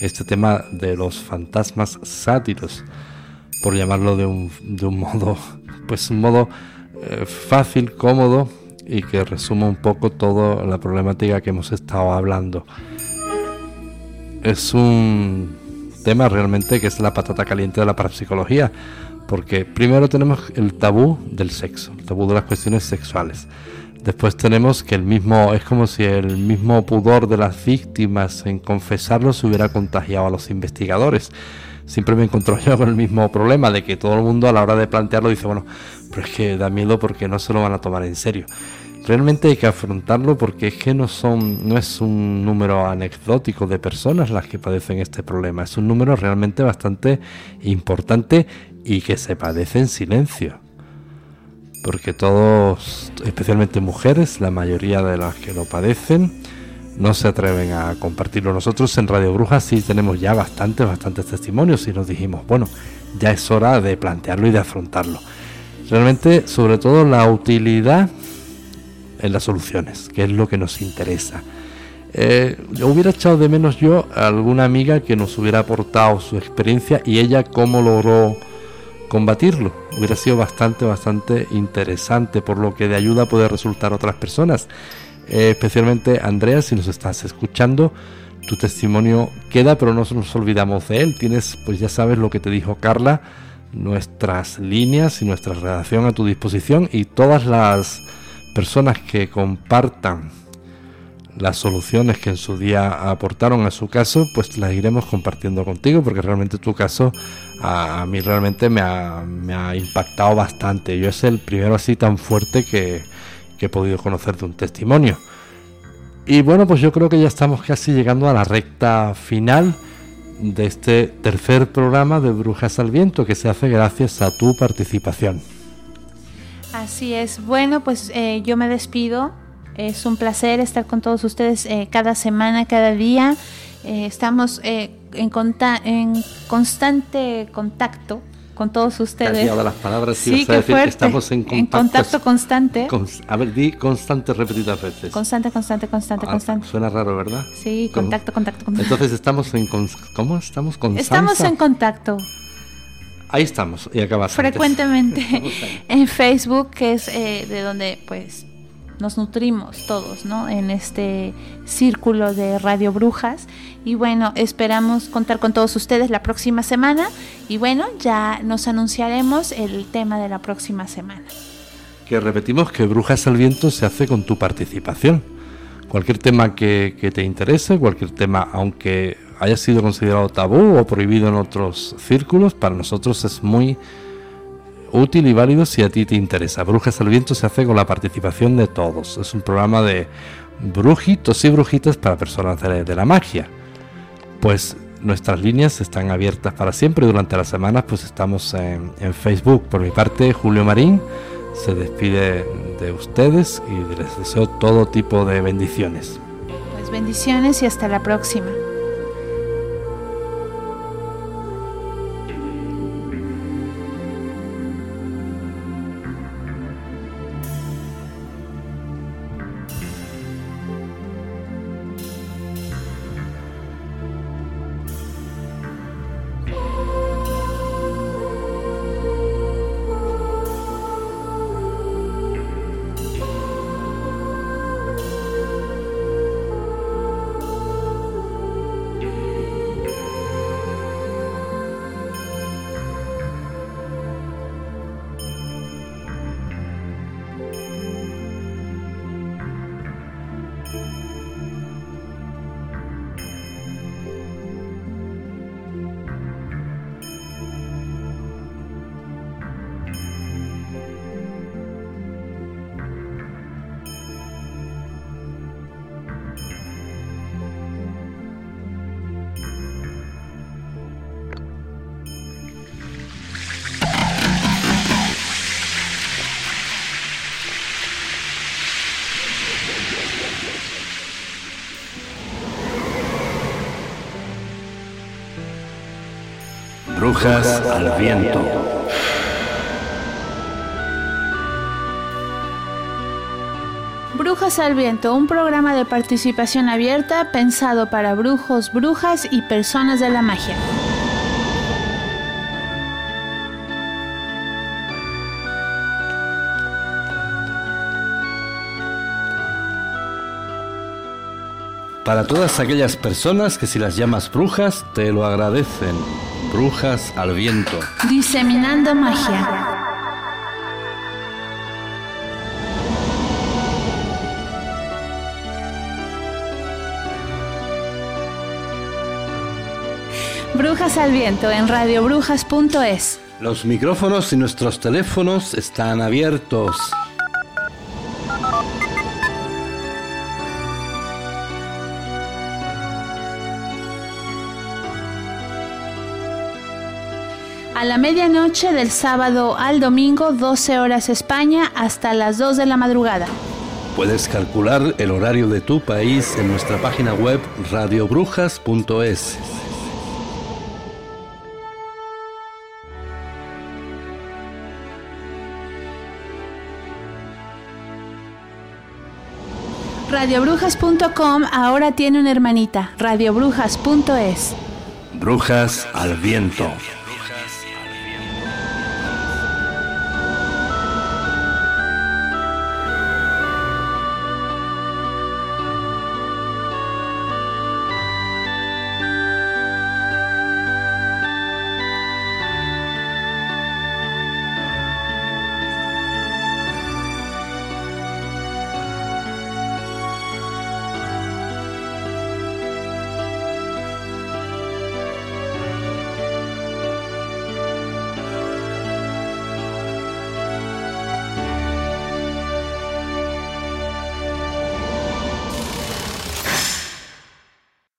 Este tema de los fantasmas sátiros, por llamarlo de un, modo, pues un modo eh, fácil, cómodo y que resuma un poco toda la problemática que hemos estado hablando. Es un tema realmente que es la patata caliente de la parapsicología, porque primero tenemos el tabú del sexo, el tabú de las cuestiones sexuales. Después tenemos que el mismo, es como si el mismo pudor de las víctimas en confesarlo se hubiera contagiado a los investigadores. Siempre me encontró yo con el mismo problema de que todo el mundo a la hora de plantearlo dice, bueno, pero es que da miedo porque no se lo van a tomar en serio realmente hay que afrontarlo porque es que no son no es un número anecdótico de personas las que padecen este problema es un número realmente bastante importante y que se padece en silencio. Porque todos especialmente mujeres la mayoría de las que lo padecen no se atreven a compartirlo. Nosotros en Radio Brujas sí tenemos ya bastantes bastantes testimonios y nos dijimos bueno ya es hora de plantearlo y de afrontarlo realmente sobre todo la utilidad en las soluciones, que es lo que nos interesa. Eh, hubiera echado de menos yo a alguna amiga que nos hubiera aportado su experiencia y ella cómo logró combatirlo. Hubiera sido bastante, bastante interesante, por lo que de ayuda puede resultar otras personas. Eh, especialmente Andrea, si nos estás escuchando, tu testimonio queda, pero no nos olvidamos de él. Tienes, pues ya sabes lo que te dijo Carla, nuestras líneas y nuestra redacción a tu disposición y todas las personas que compartan las soluciones que en su día aportaron a su caso, pues las iremos compartiendo contigo, porque realmente tu caso a, mí realmente me ha, me ha, impactado bastante. Yo es el primero así tan fuerte que, que he podido conocer de un testimonio. Y bueno, pues yo creo que ya estamos casi llegando a la recta final de este tercer programa de Brujas al Viento, que se hace gracias a tu participación. Así es. Bueno, pues eh, yo me despido. Es un placer estar con todos ustedes eh, cada semana, cada día. Eh, estamos en, en, constante contacto con todos ustedes. las palabras sí, qué fuerte. estamos en contacto, constante. a ver, di constante repetidas veces. Constante, constante, constante, ah, constante. Suena raro, ¿verdad? Sí, contacto, contacto, contacto. Entonces estamos en ¿cómo estamos? Estamos en contacto. Ahí estamos, y acabas. Frecuentemente en Facebook, que es eh, de donde pues nos nutrimos todos, ¿no? En este círculo de Radio Brujas. Y bueno, esperamos contar con todos ustedes la próxima semana. Y bueno, ya nos anunciaremos el tema de la próxima semana. Que repetimos que Brujas al Viento se hace con tu participación. Cualquier tema que, te interese, cualquier tema, aunque haya sido considerado tabú o prohibido en otros círculos, para nosotros es muy útil y válido si a ti te interesa. Brujas al Viento se hace con la participación de todos. Es un programa de brujitos y brujitas para personas de, la magia. Pues nuestras líneas están abiertas para siempre. Durante las semanas pues estamos en, en Facebook. Por mi parte, Julio Marín se despide de ustedes y les deseo todo tipo de bendiciones. Pues bendiciones y hasta la próxima. Al Viento, un programa de participación abierta pensado para brujos, brujas y personas de la magia. Para todas aquellas personas que si las llamas brujas te lo agradecen. Brujas al viento. Diseminando magia. Brujas al Viento en radiobrujas.es. Los micrófonos y nuestros teléfonos están abiertos. A la medianoche del sábado al domingo, 12 horas España, hasta las 2 de la madrugada. Puedes calcular el horario de tu país en nuestra página web radiobrujas.es. Radiobrujas.com ahora tiene una hermanita, radiobrujas.es. Brujas al viento.